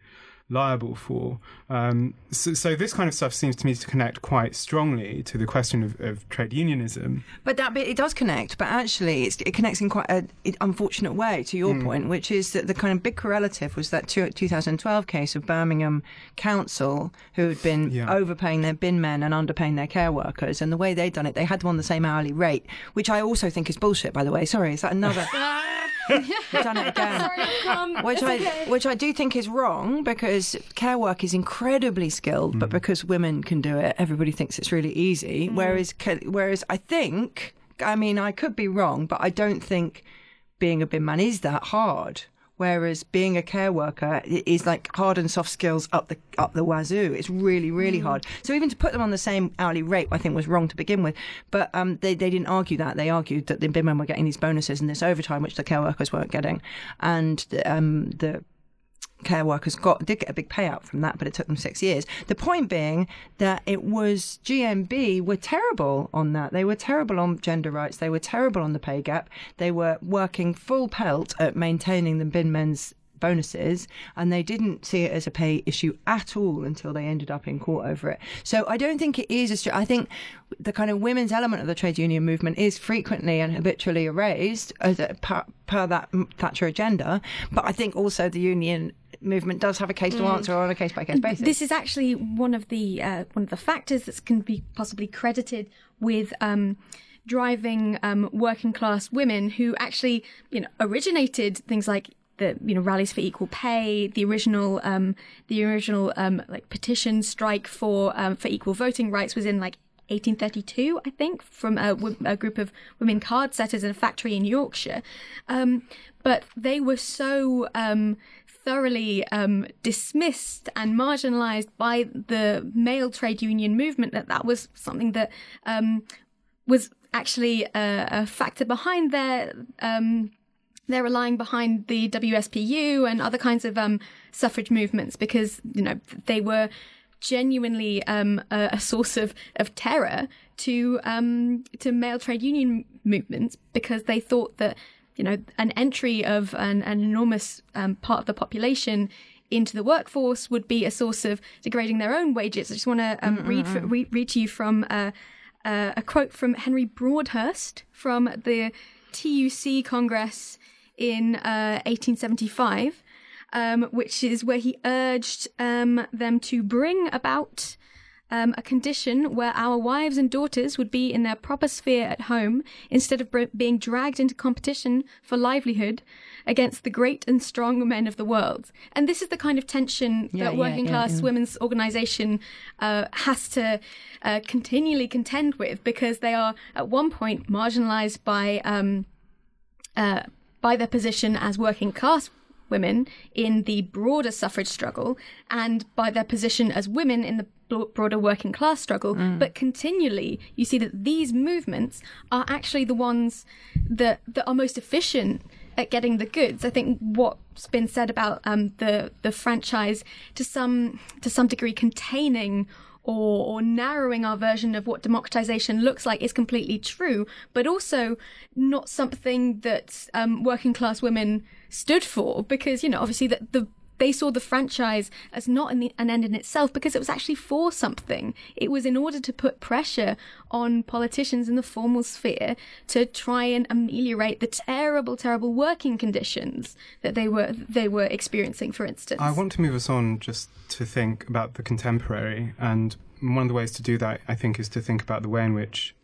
liable for. Um, so, so this kind of stuff seems to me to connect quite strongly to the question of, of trade unionism. But that bit it does connect, but actually it's, it connects in quite an unfortunate way. To your point, which is that the kind of big correlative was that two, 2012 case of Birmingham Council, who had been Yeah. overpaying their bin men and underpaying their care workers, and the way they'd done it, they had them on the same hourly rate, which I also think is bullshit. By the way, sorry, is that another? (laughs) (laughs) We've done it again. (laughs) um, which I which I do think is wrong because care work is incredibly skilled, but because women can do it, everybody thinks it's really easy. Whereas whereas I think, I mean, I could be wrong, but I don't think being a bin man is that hard. Whereas being a care worker is like hard and soft skills up the up the wazoo. It's really really hard. So even to put them on the same hourly rate, I think was wrong to begin with. But um, they they didn't argue that. They argued that the bin men were getting these bonuses and this overtime, which the care workers weren't getting, and um, the care workers got did get a big payout from that, but it took them six years. The point being that it was GMB were terrible on that. They were terrible on gender rights. They were terrible on the pay gap. They were working full pelt at maintaining the bin men's bonuses and they didn't see it as a pay issue at all until they ended up in court over it so i don't think it is a str- i think the kind of women's element of the trade union movement is frequently and habitually erased as a, per, per that thatcher agenda but i think also the union movement does have a case to answer on a case by case basis This is actually one of the uh, one of the factors that can be possibly credited with um, driving um, working class women who actually you know originated things like the you know rallies for equal pay, the original um, the original um, like petition strike for um, for equal voting rights was in like 1832, I think, from a group of women card setters in a factory in Yorkshire. Um, but they were so um, thoroughly um, dismissed and marginalized by the male trade union movement that that was something that um, was actually a, a factor behind their um, they're relying behind the WSPU and other kinds of um, suffrage movements because you know they were genuinely um, a, a source of, of terror to um, to male trade union movements because they thought that you know an entry of an, an enormous um, part of the population into the workforce would be a source of degrading their own wages. I just want to um, read, for, read read to you from uh, uh, a quote from Henry Broadhurst from the TUC Congress in uh, 1875, um, which is where he urged um, them to bring about um, a condition where our wives and daughters would be in their proper sphere at home instead of br- being dragged into competition for livelihood against the great and strong men of the world. And this is the kind of tension Yeah, that working yeah, class yeah. women's organisation uh, has to uh, continually contend with because they are at one point marginalised by um, uh, by their position as working class women in the broader suffrage struggle and by their position as women in the broader working class struggle. But continually, you see that these movements are actually the ones that, that are most efficient at getting the goods. I think what what's been said about um, the the franchise to some to some degree containing or, or narrowing our version of what democratization looks like is completely true, but also not something that um, working class women stood for because you know obviously that the they saw the franchise as not an, an end in itself because it was actually for something. It was in order to put pressure on politicians in the formal sphere to try and ameliorate the terrible, terrible working conditions that they were they were experiencing. For instance, I want to move us on just to think about the contemporary, and one of the ways to do that, I think, is to think about the way in which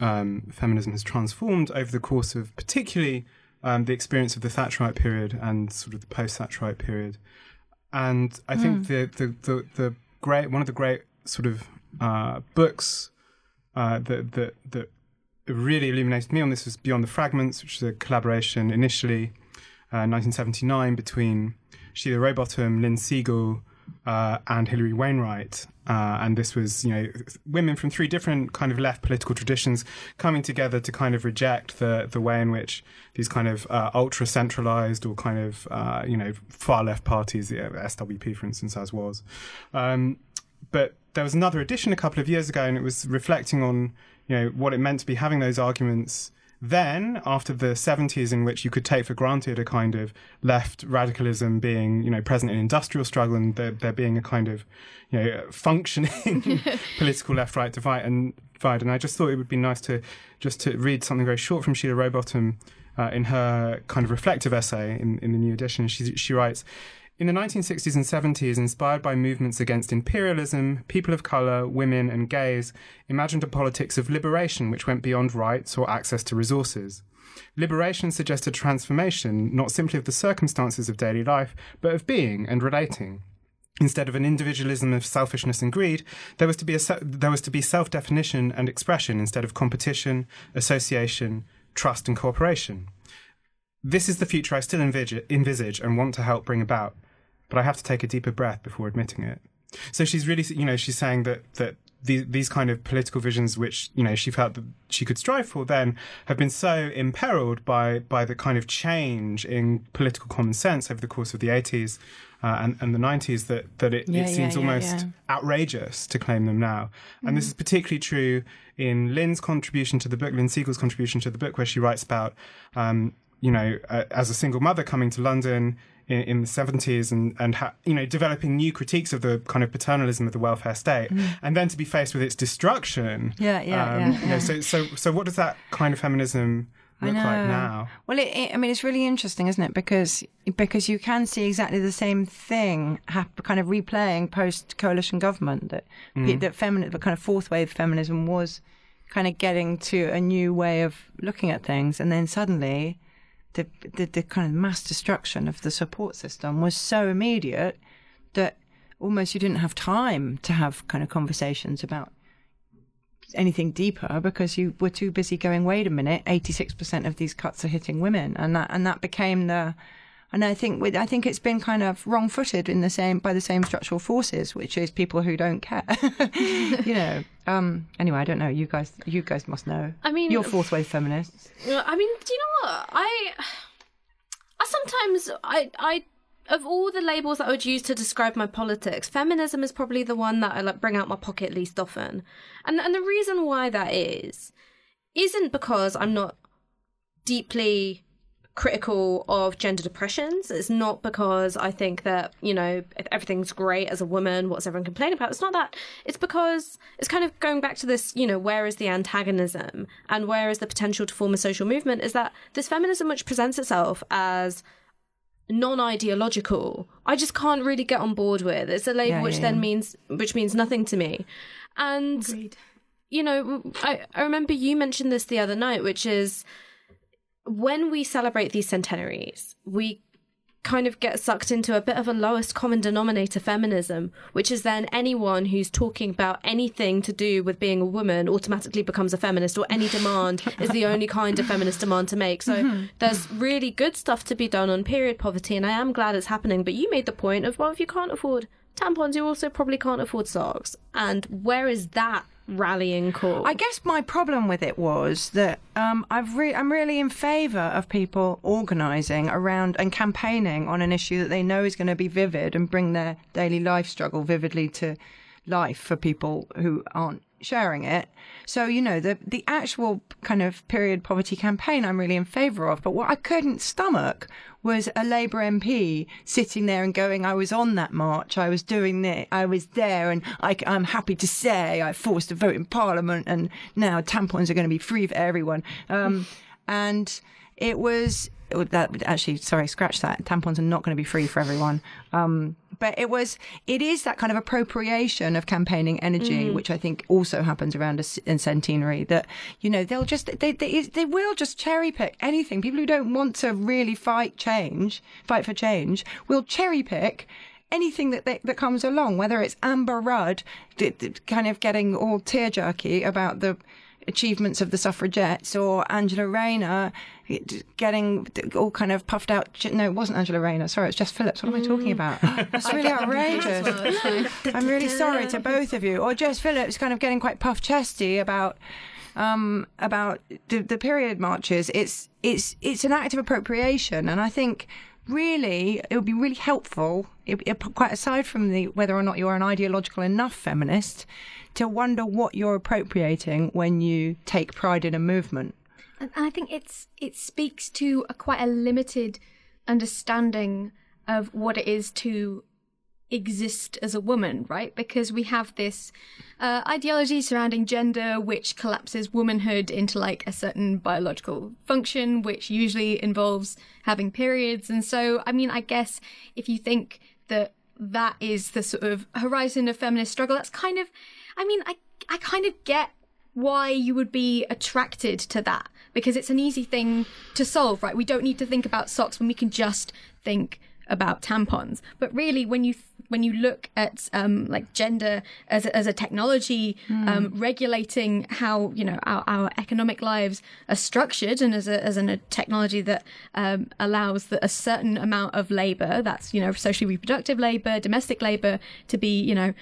um, feminism has transformed over the course of particularly um, the experience of the Thatcherite period and sort of the post-Thatcherite period. And I think the, the, the, the great one of the great sort of uh, books uh, that, that that really illuminated me on this was Beyond the Fragments, which is a collaboration initially uh, 1979 between Sheila Rowbotham, Lynne Segal, uh, and Hilary Wainwright. Uh, and this was, you know, women from three different kind of left political traditions coming together to kind of reject the the way in which these kind of uh, ultra centralized or kind of, uh, you know, far left parties, the SWP, for instance, as was. Um, but there was another edition a couple of years ago, and it was reflecting on, you know, what it meant to be having those arguments then, after the 70s, in which you could take for granted a kind of left radicalism being, you know, present in industrial struggle and there, there being a kind of, you know, functioning (laughs) (laughs) political left-right divide and divide. And I just thought it would be nice to just to read something very short from Sheila Rowbotham uh, in her kind of reflective essay in, in the new edition. She, she writes, in the 1960s and 70s, inspired by movements against imperialism, people of colour, women, and gays imagined a politics of liberation which went beyond rights or access to resources. Liberation suggested transformation, not simply of the circumstances of daily life, but of being and relating. Instead of an individualism of selfishness and greed, there was to be se- there was to be self-definition and expression instead of competition, association, trust, and cooperation. This is the future I still envisage and want to help bring about, but I have to take a deeper breath before admitting it. So she's really, you know, she's saying that that these these kind of political visions, which you know she felt that she could strive for, then have been so imperiled by by the kind of change in political common sense over the course of the eighties uh, and and the nineties that that it, Yeah, it seems yeah, almost yeah. outrageous to claim them now. And this is particularly true in Lynne's contribution to the book, Lynne Segal's contribution to the book, where she writes about, um, you know, uh, as a single mother coming to London in, in the 70s and, and ha- you know, developing new critiques of the kind of paternalism of the welfare state, and then to be faced with its destruction. Yeah, yeah, um, yeah, you know, so, so, so what does that kind of feminism look like now? Well, it, it, I mean, it's really interesting, isn't it? Because because you can see exactly the same thing kind of replaying post coalition government that pe- that feminine, the kind of fourth wave feminism was kind of getting to a new way of looking at things, and then suddenly. The, the the kind of mass destruction of the support system was so immediate that almost you didn't have time to have kind of conversations about anything deeper because you were too busy going wait a minute 86% of these cuts are hitting women. And that and that became the and I think with, I think it's been kind of wrong-footed in the same by the same structural forces, which is people who don't care. (laughs) you know. Um. Anyway, I don't know. You guys, you guys must know. I mean- you're fourth wave feminists. I mean, do you know what? I, I sometimes I I of all the labels that I would use to describe my politics, feminism is probably the one that I like bring out my pocket least often. And and the reason why that is isn't because I'm not deeply critical of gender depressions. It's not because I think that, you know, if everything's great as a woman, what's everyone complaining about? It's not that. It's because it's kind of going back to this, you know, where is the antagonism and where is the potential to form a social movement? Is that this feminism which presents itself as non-ideological i just can't really get on board with it's a label Yeah, which yeah, then yeah. means which means nothing to me and Agreed. you know, I, I remember you mentioned this the other night, which is when we celebrate these centenaries, we kind of get sucked into a bit of a lowest common denominator feminism, which is then anyone who's talking about anything to do with being a woman automatically becomes a feminist, or any demand is the only kind of feminist demand to make. So mm-hmm. there's really good stuff to be done on period poverty, and I am glad it's happening. But you made the point of, well, if you can't afford tampons, you also probably can't afford socks. And where is that rallying call? I guess my problem with it was that um, I've re- I'm really in favour of people organising around and campaigning on an issue that they know is going to be vivid and bring their daily life struggle vividly to life for people who aren't sharing it. So, you know, the the actual kind of period poverty campaign I'm really in favour of. But what I couldn't stomach was a Labour MP sitting there and going, I was on that march, I was doing it, I was there, and I, am happy to say I forced a vote in Parliament, and now tampons are going to be free for everyone. Um, and it was that actually sorry scratch that. Tampons are not going to be free for everyone. Um, but it was it is that kind of appropriation of campaigning energy mm. which i think also happens around a, a centenary that you know they'll just they, they they will just cherry pick anything. People who don't want to really fight change fight for change will cherry pick anything that they, that comes along, whether it's Amber Rudd kind of getting all tear jerky about the achievements of the suffragettes or Angela Rayner getting all kind of puffed out. No, it wasn't Angela Rayner. Sorry, it's Jess Phillips. What am I talking about? That's really (laughs) outrageous. (laughs) I'm really sorry to (laughs) both of you. Or Jess Phillips kind of getting quite puff chesty about um, about the, the period marches. It's it's it's an act of appropriation, and I think really it would be really helpful it, it, quite aside from the whether or not you're an ideological enough feminist to wonder what you're appropriating when you take pride in a movement. And I think it's it speaks to a quite a limited understanding of what it is to exist as a woman, right? Because we have this uh, ideology surrounding gender, which collapses womanhood into like a certain biological function, which usually involves having periods. And so, I mean, I guess if you think that that is the sort of horizon of feminist struggle, that's kind of I mean, I I kind of get why you would be attracted to that because it's an easy thing to solve, right? We don't need to think about socks when we can just think about tampons. But really, when you when you look at um, like gender as a, as a technology mm. um, regulating how you know our, our, economic lives are structured, and as a as an, a technology that um, allows the, a certain amount of labor, that's you know socially reproductive labor, domestic labor, to be you know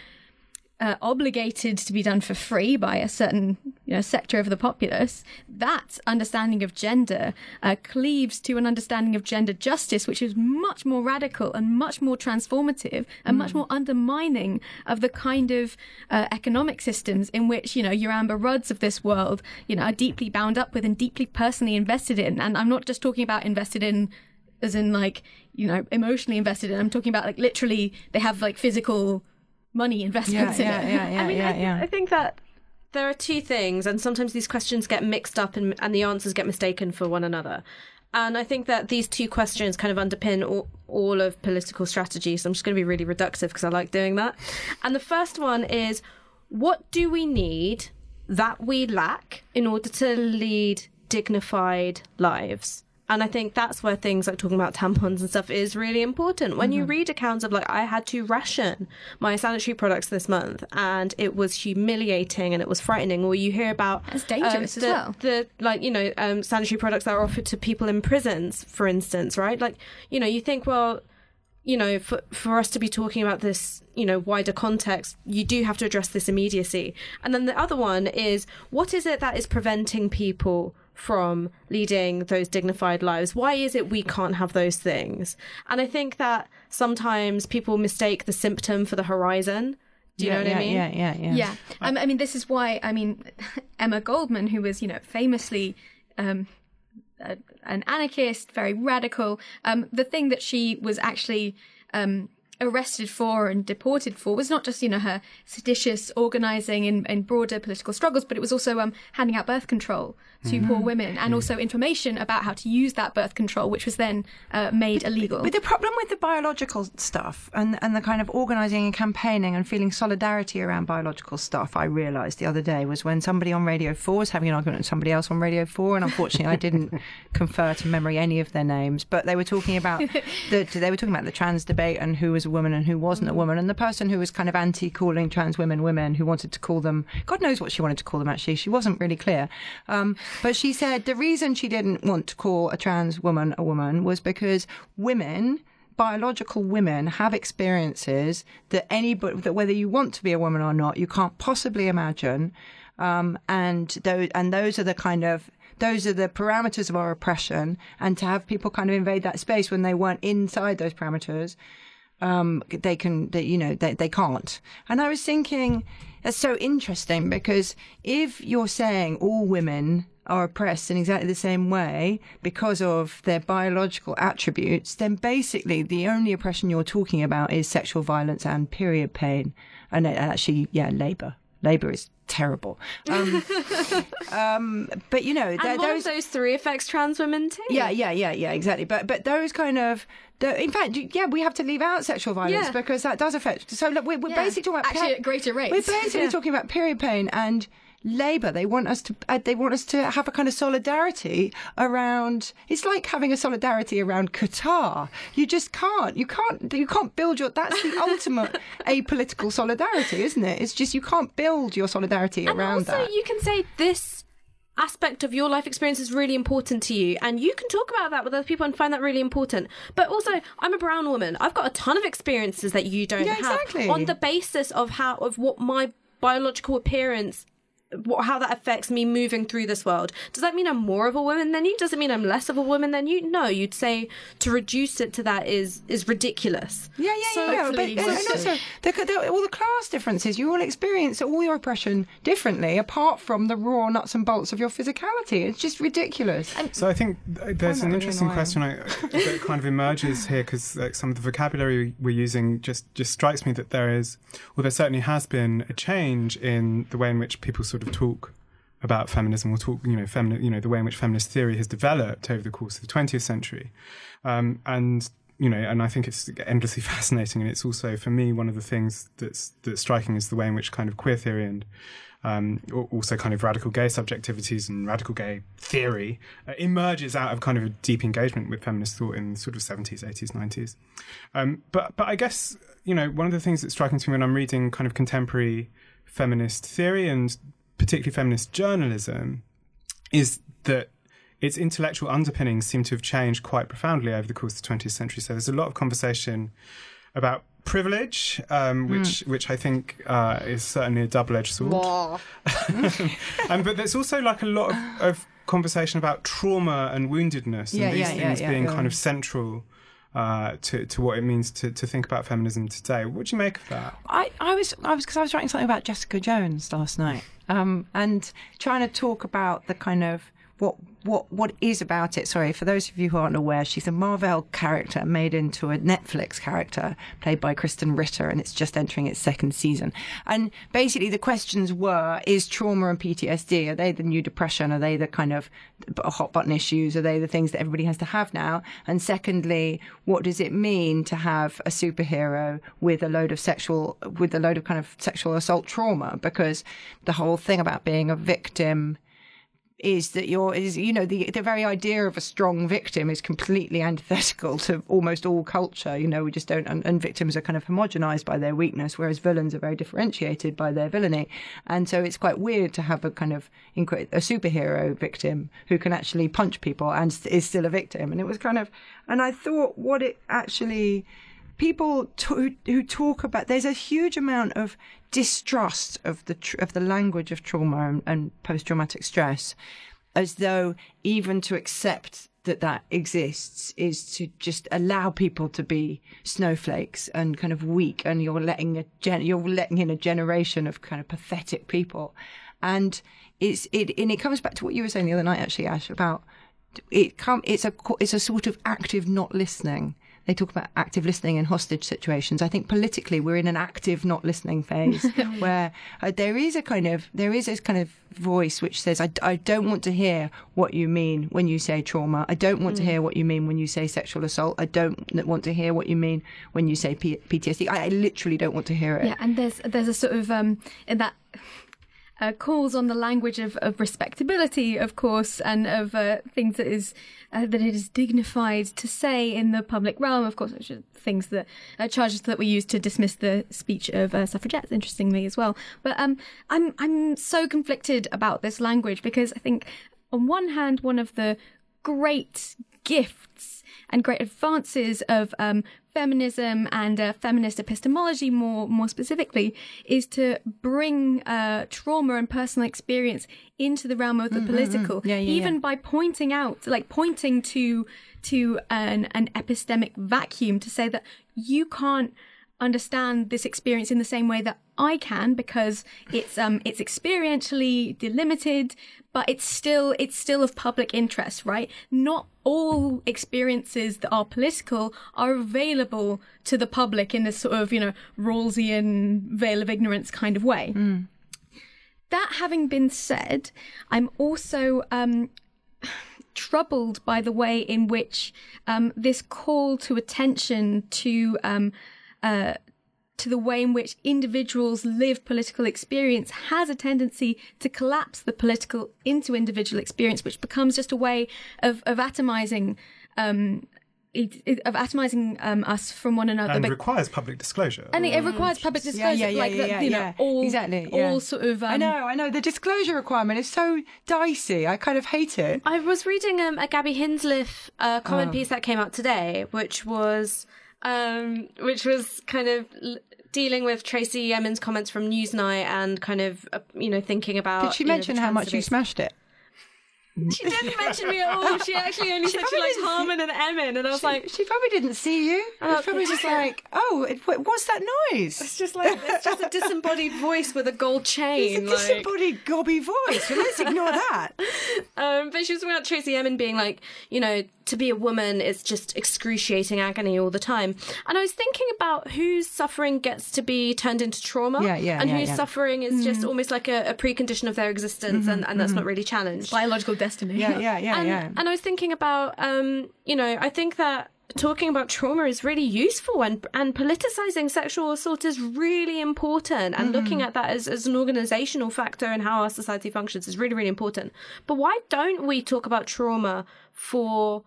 uh, obligated to be done for free by a certain you know, sector of the populace, that understanding of gender uh, cleaves to an understanding of gender justice, which is much more radical and much more transformative and mm. much more undermining of the kind of uh, economic systems in which you know your Amber Rudds of this world, you know, are deeply bound up with and deeply personally invested in. And I'm not just talking about invested in as in like you know emotionally invested in. I'm talking about like literally they have like physical money investments yeah, in yeah, it. Yeah, yeah, I mean, yeah, I, yeah. I think that there are two things, and sometimes these questions get mixed up and, and the answers get mistaken for one another. And I think that these two questions kind of underpin all, all of political strategy. So I'm just going to be really reductive because I like doing that. And the first one is what do we need that we lack in order to lead dignified lives? And I think that's where things like talking about tampons and stuff is really important. When mm-hmm. you read accounts of like, I had to ration my sanitary products this month and it was humiliating and it was frightening, or you hear about. It's dangerous um, the, as well. The, like, you know, um, sanitary products that are offered to people in prisons, for instance, right? Like, you know, you think, well, you know, for, for us to be talking about this, you know, wider context, you do have to address this immediacy. And then the other one is what is it that is preventing people from leading those dignified lives? Why is it we can't have those things? And I think that sometimes people mistake the symptom for the horizon. Do you yeah, know what yeah, I mean? Yeah, yeah, yeah. Yeah. I, I mean, this is why, I mean, (laughs) Emma Goldman, who was, you know, famously um, a, an anarchist, very radical, um, the thing that she was actually um, arrested for and deported for was not just, you know, her seditious organizing in, in broader political struggles, but it was also um, handing out birth control to mm. poor women and also information about how to use that birth control, which was then uh, made illegal. But the problem with the biological stuff and, and the kind of organising and campaigning and feeling solidarity around biological stuff, I realised the other day was when somebody on Radio 4 was having an argument with somebody else on Radio 4, and unfortunately I didn't (laughs) confer to memory any of their names, but they were talking about (laughs) the, they were talking about the trans debate and who was a woman and who wasn't a woman, and the person who was kind of anti calling trans women women, who wanted to call them, God knows what she wanted to call them actually, she wasn't really clear. Um, but she said the reason she didn't want to call a trans woman a woman was because women biological women have experiences that anybody that whether you want to be a woman or not, you can't possibly imagine. Um, and those and those are the kind of those are the parameters of our oppression. And to have people kind of invade that space when they weren't inside those parameters, um, they can, they, you know, they, they can't. And I was thinking, that's so interesting because if you're saying all women are oppressed in exactly the same way because of their biological attributes, then basically the only oppression you're talking about is sexual violence and period pain. And actually, yeah, labor. Labor is terrible. Um, (laughs) um, but you know, And there- those, those three affects trans women too. yeah, yeah, yeah, yeah, exactly. But but those kind of, the, in fact, yeah, we have to leave out sexual violence Yeah. because that does affect. So look, we're, we're Yeah. basically talking about Actually, at greater rates. We're basically Yeah. talking about period pain and labour. They want us to. Uh, they want us to have a kind of solidarity around. It's like having a solidarity around catarrh. You just can't. You can't. You can't build your. That's the (laughs) ultimate apolitical solidarity, isn't it? It's just you can't build your solidarity And around also, that. you can say this aspect of your life experience is really important to you, and you can talk about that with other people and find that really important. But also, I'm a brown woman. I've got a ton of experiences that you don't Yeah, have exactly. on the basis of how of what my biological appearance. What, how that affects me moving through this world. Does that mean I'm more of a woman than you? Does it mean I'm less of a woman than you? No, you'd say to reduce it to that is is ridiculous. Yeah, yeah, So yeah. But, and, and also, the, the, all the class differences, you all experience all your oppression differently, apart from the raw nuts and bolts of your physicality. It's just ridiculous. So I think there's an interesting annoying. question I, (laughs) that kind of emerges here because like, some of the vocabulary we're using just just strikes me that there is, well, there certainly has been a change in the way in which people sort of talk about feminism or talk, you know, femini- you know, the way in which feminist theory has developed over the course of the 20th century, um, and you know, and I think it's endlessly (laughs) fascinating, and it's also for me one of the things that's that's striking is the way in which kind of queer theory and um, also kind of radical gay subjectivities and radical gay theory uh, emerges out of kind of a deep engagement with feminist thought in sort of 70s, 80s, 90s. Um, but but I guess you know one of the things that's striking to me when I'm reading kind of contemporary feminist theory and particularly feminist journalism is that its intellectual underpinnings seem to have changed quite profoundly over the course of the 20th century. So there's a lot of conversation about privilege, um, which which I think uh, is certainly a double-edged sword. (laughs) um, but there's also like a lot of, of conversation about trauma and woundedness, Yeah, and these yeah, things yeah, being kind of central uh, to to what it means to to think about feminism today. What do you make of that? I, I was I was because I was writing something about Jessica Jones last night, um, and trying to talk about the kind of what what what is about it. Sorry for those of you who aren't aware, she's a Marvel character made into a Netflix character played by Krysten Ritter, and it's just entering its second season. And basically, the questions were: Is trauma and PTSD are they the new depression? Are they the kind of hot button issues? Are they the things that everybody has to have now? And secondly, what does it mean to have a superhero with a load of sexual, with a load of kind of sexual assault trauma? Because the whole thing about being a victim is that you're is you know the the very idea of a strong victim is completely antithetical to almost all culture. You know we just don't and, and victims are kind of homogenized by their weakness whereas villains are very differentiated by their villainy. And so it's quite weird to have a kind of a superhero victim who can actually punch people and is still a victim. And it was kind of and i thought what it actually people t- who, talk about there's a huge amount of distrust of the of the language of trauma and, and post traumatic stress as though even to accept that that exists is to just allow people to be snowflakes and kind of weak and you're letting a gen- you're letting in a generation of kind of pathetic people. And it's it and it comes back to what you were saying the other night actually Ash about it come it's a it's a sort of active not listening they talk about active listening in hostage situations. I think politically we're in an active not listening phase (laughs) where uh, there is a kind of there is this kind of voice which says I, I don't want to hear what you mean when you say trauma. I don't want to hear what you mean when you say sexual assault. I don't want to hear what you mean when you say P- PTSD. I, I literally don't want to hear it. Yeah, and there's there's a sort of um in that uh, calls on the language of, of respectability, of course, and of uh, things that is uh, that it is dignified to say in the public realm, of course, things that uh, charges that we use to dismiss the speech of uh, suffragettes. Interestingly, as well. But um, I'm I'm so conflicted about this language because I think on one hand, one of the great gifts and great advances of um, feminism and uh, feminist epistemology more more specifically is to bring uh, trauma and personal experience into the realm of the political Mm-hmm, Yeah, yeah, even yeah. by pointing out like pointing to to an an epistemic vacuum to say that you can't understand this experience in the same way that I can because it's um it's experientially delimited but it's still it's still of public interest right? Not all experiences that are political are available to the public in this sort of you know Rawlsian veil of ignorance kind of way. That having been said I'm also um troubled by the way in which um, this call to attention to um, uh, to the way in which individuals live political experience has a tendency to collapse the political into individual experience, which becomes just a way of of atomizing. Um, it, it- of atomizing um, us from one another, and But- requires public disclosure. and it, it requires public disclosure, Mm. Yeah, yeah, yeah, like yeah, that, yeah, you know, yeah. all exactly. all sort of. Um, I know, I know. The disclosure requirement is so dicey. I kind of hate it. I was reading um, a Gaby Hinsliff uh, comment Oh. piece that came out today, which was um, which was kind of dealing with Tracey Emin's comments from Newsnight and kind of uh, you know thinking about. Did she you know, mention how much you smashed it? She mm-hmm. didn't mention me at all. She actually only said she likes Harman and Emin, and I was like, She probably didn't see you. Oh, It's probably just like, oh, it, what- what's that noise? it's just like it's just a disembodied voice with a gold chain. It's a like- disembodied gobby voice. Well, let's ignore that. (laughs) Um, but she was talking about Tracey Emin being like, you know, to be a woman is just excruciating agony all the time. And I was thinking about whose suffering gets to be turned into trauma. Yeah, yeah, And yeah, whose yeah. suffering is just mm-hmm. almost like a, a precondition of their existence mm-hmm, and, and that's not really challenged. biological destiny. Yeah, yeah, yeah, and, yeah. and I was thinking about, um, you know, I think that talking about trauma is really useful and and politicizing sexual assault is really important and looking Mm-hmm. at that as, as an organizational factor and how our society functions is really really important but why don't we talk about trauma for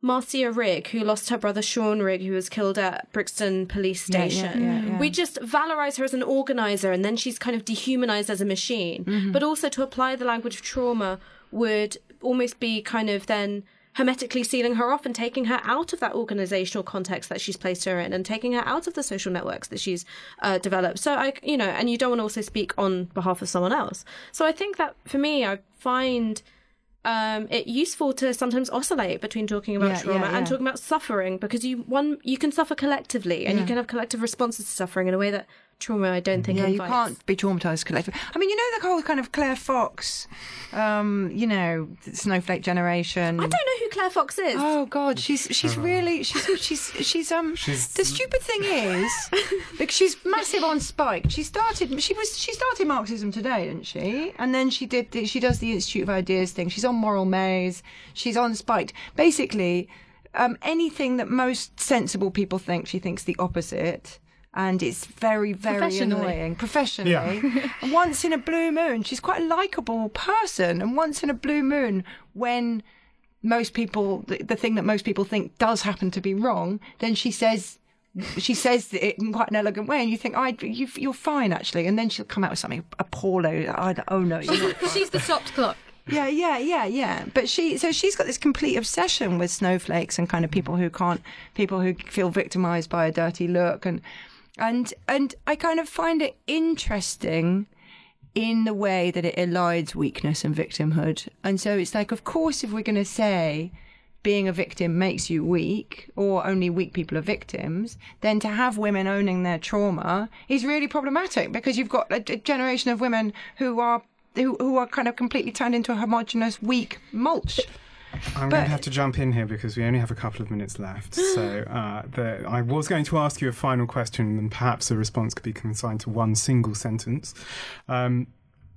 Marcia Rigg, who lost her brother Sean Rigg, who was killed at Brixton Police Yeah, yeah, Station. yeah, yeah. We just valorize her as an organizer, and then she's kind of dehumanized as a machine. Mm-hmm. But also to apply the language of trauma would almost be kind of then hermetically sealing her off and taking her out of that organizational context that she's placed her in and taking her out of the social networks that she's uh, developed. So I, you know, and you don't want to also speak on behalf of someone else. So I think that for me, I find um, it useful to sometimes oscillate between talking about Yeah, trauma yeah, and talking about suffering because you one you can suffer collectively and you can have collective responses to suffering in a way that trauma I don't think Yeah, you can't be traumatized collectively. I mean, you know the whole kind of Claire Fox, um, you know, snowflake generation. I don't know who Claire Fox is. Oh God, she's she's really she's she's she's um. She's- the stupid thing is, (laughs) because she's massive on Spike. She started she was she started Marxism today, didn't she? And then she did the, she does the Institute of Ideas thing. She's on Moral Maze. She's on Spiked. Basically, um, anything that most sensible people think, she thinks the opposite. And it's very, very Professionally. annoying. Professionally. Yeah. (laughs) And once in a blue moon, she's quite a likable person. And once in a blue moon, when most people the, the thing that most people think does happen to be wrong then she says she says it in quite an elegant way and you think I you, you're fine actually and then she'll come out with something appalling I, oh no you're not fine. She's the stopped clock. yeah yeah yeah yeah but she so she's got this complete obsession with snowflakes and kind of people who can't people who feel victimized by a dirty look and and and I kind of find it interesting in the way that it elides weakness and victimhood. And so it's like, of course, if we're going to say being a victim makes you weak, or only weak people are victims, then to have women owning their trauma is really problematic because you've got a, a generation of women who are who, who are kind of completely turned into a homogenous, weak mulch. I'm going to have to jump in here because we only have a couple of minutes left. (gasps) So uh, the, I was going to ask you a final question, and perhaps the response could be consigned to one single sentence. Um,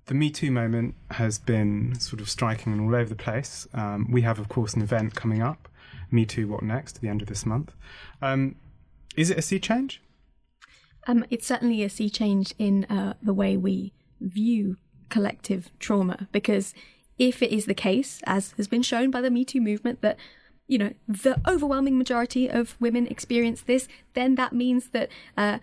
the Me Too moment has been sort of striking and all over the place. Um, we have, of course, an event coming up, Me Too What Next, at the end of this month. Um, is it a sea change? Um, it's certainly a sea change in uh, the way we view collective trauma because if it is the case, as has been shown by the Me Too movement, that you know the overwhelming majority of women experience this, then that means that uh,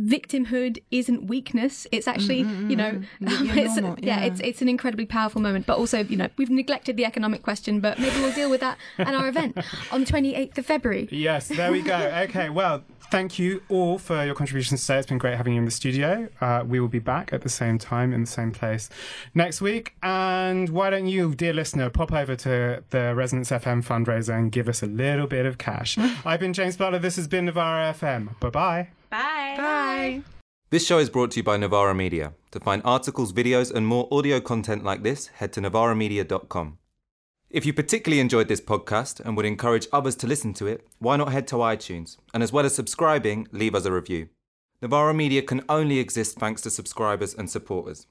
victimhood isn't weakness. It's actually, mm, mm, you know, mm, (laughs) it's, normal, yeah, yeah. it's it's an incredibly powerful moment. But also, you know, we've neglected the economic question, but maybe we'll deal with that (laughs) at our event on the 28th of February. Yes, there we go. Okay, well, thank you all for your contributions today. It's been great having you in the studio. Uh, we will be back at the same time in the same place next week. And why don't you, dear listener, pop over to the Resonance FM fundraiser and give us a little bit of cash. (laughs) I've been James Butler. This has been Novara FM. Bye bye. Bye. Bye. This show is brought to you by Novara Media. To find articles, videos, and more audio content like this, head to novaramedia.com. If you particularly enjoyed this podcast and would encourage others to listen to it, why not head to iTunes and, as well as subscribing, leave us a review. Novara Media can only exist thanks to subscribers and supporters.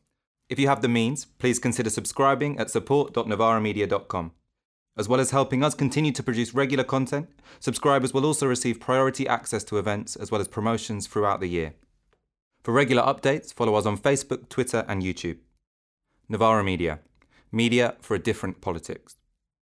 If you have the means, please consider subscribing at support.novaramedia.com. As well as helping us continue to produce regular content, subscribers will also receive priority access to events as well as promotions throughout the year. For regular updates, follow us on Facebook, Twitter, and YouTube. Novara Media. Media for a different politics.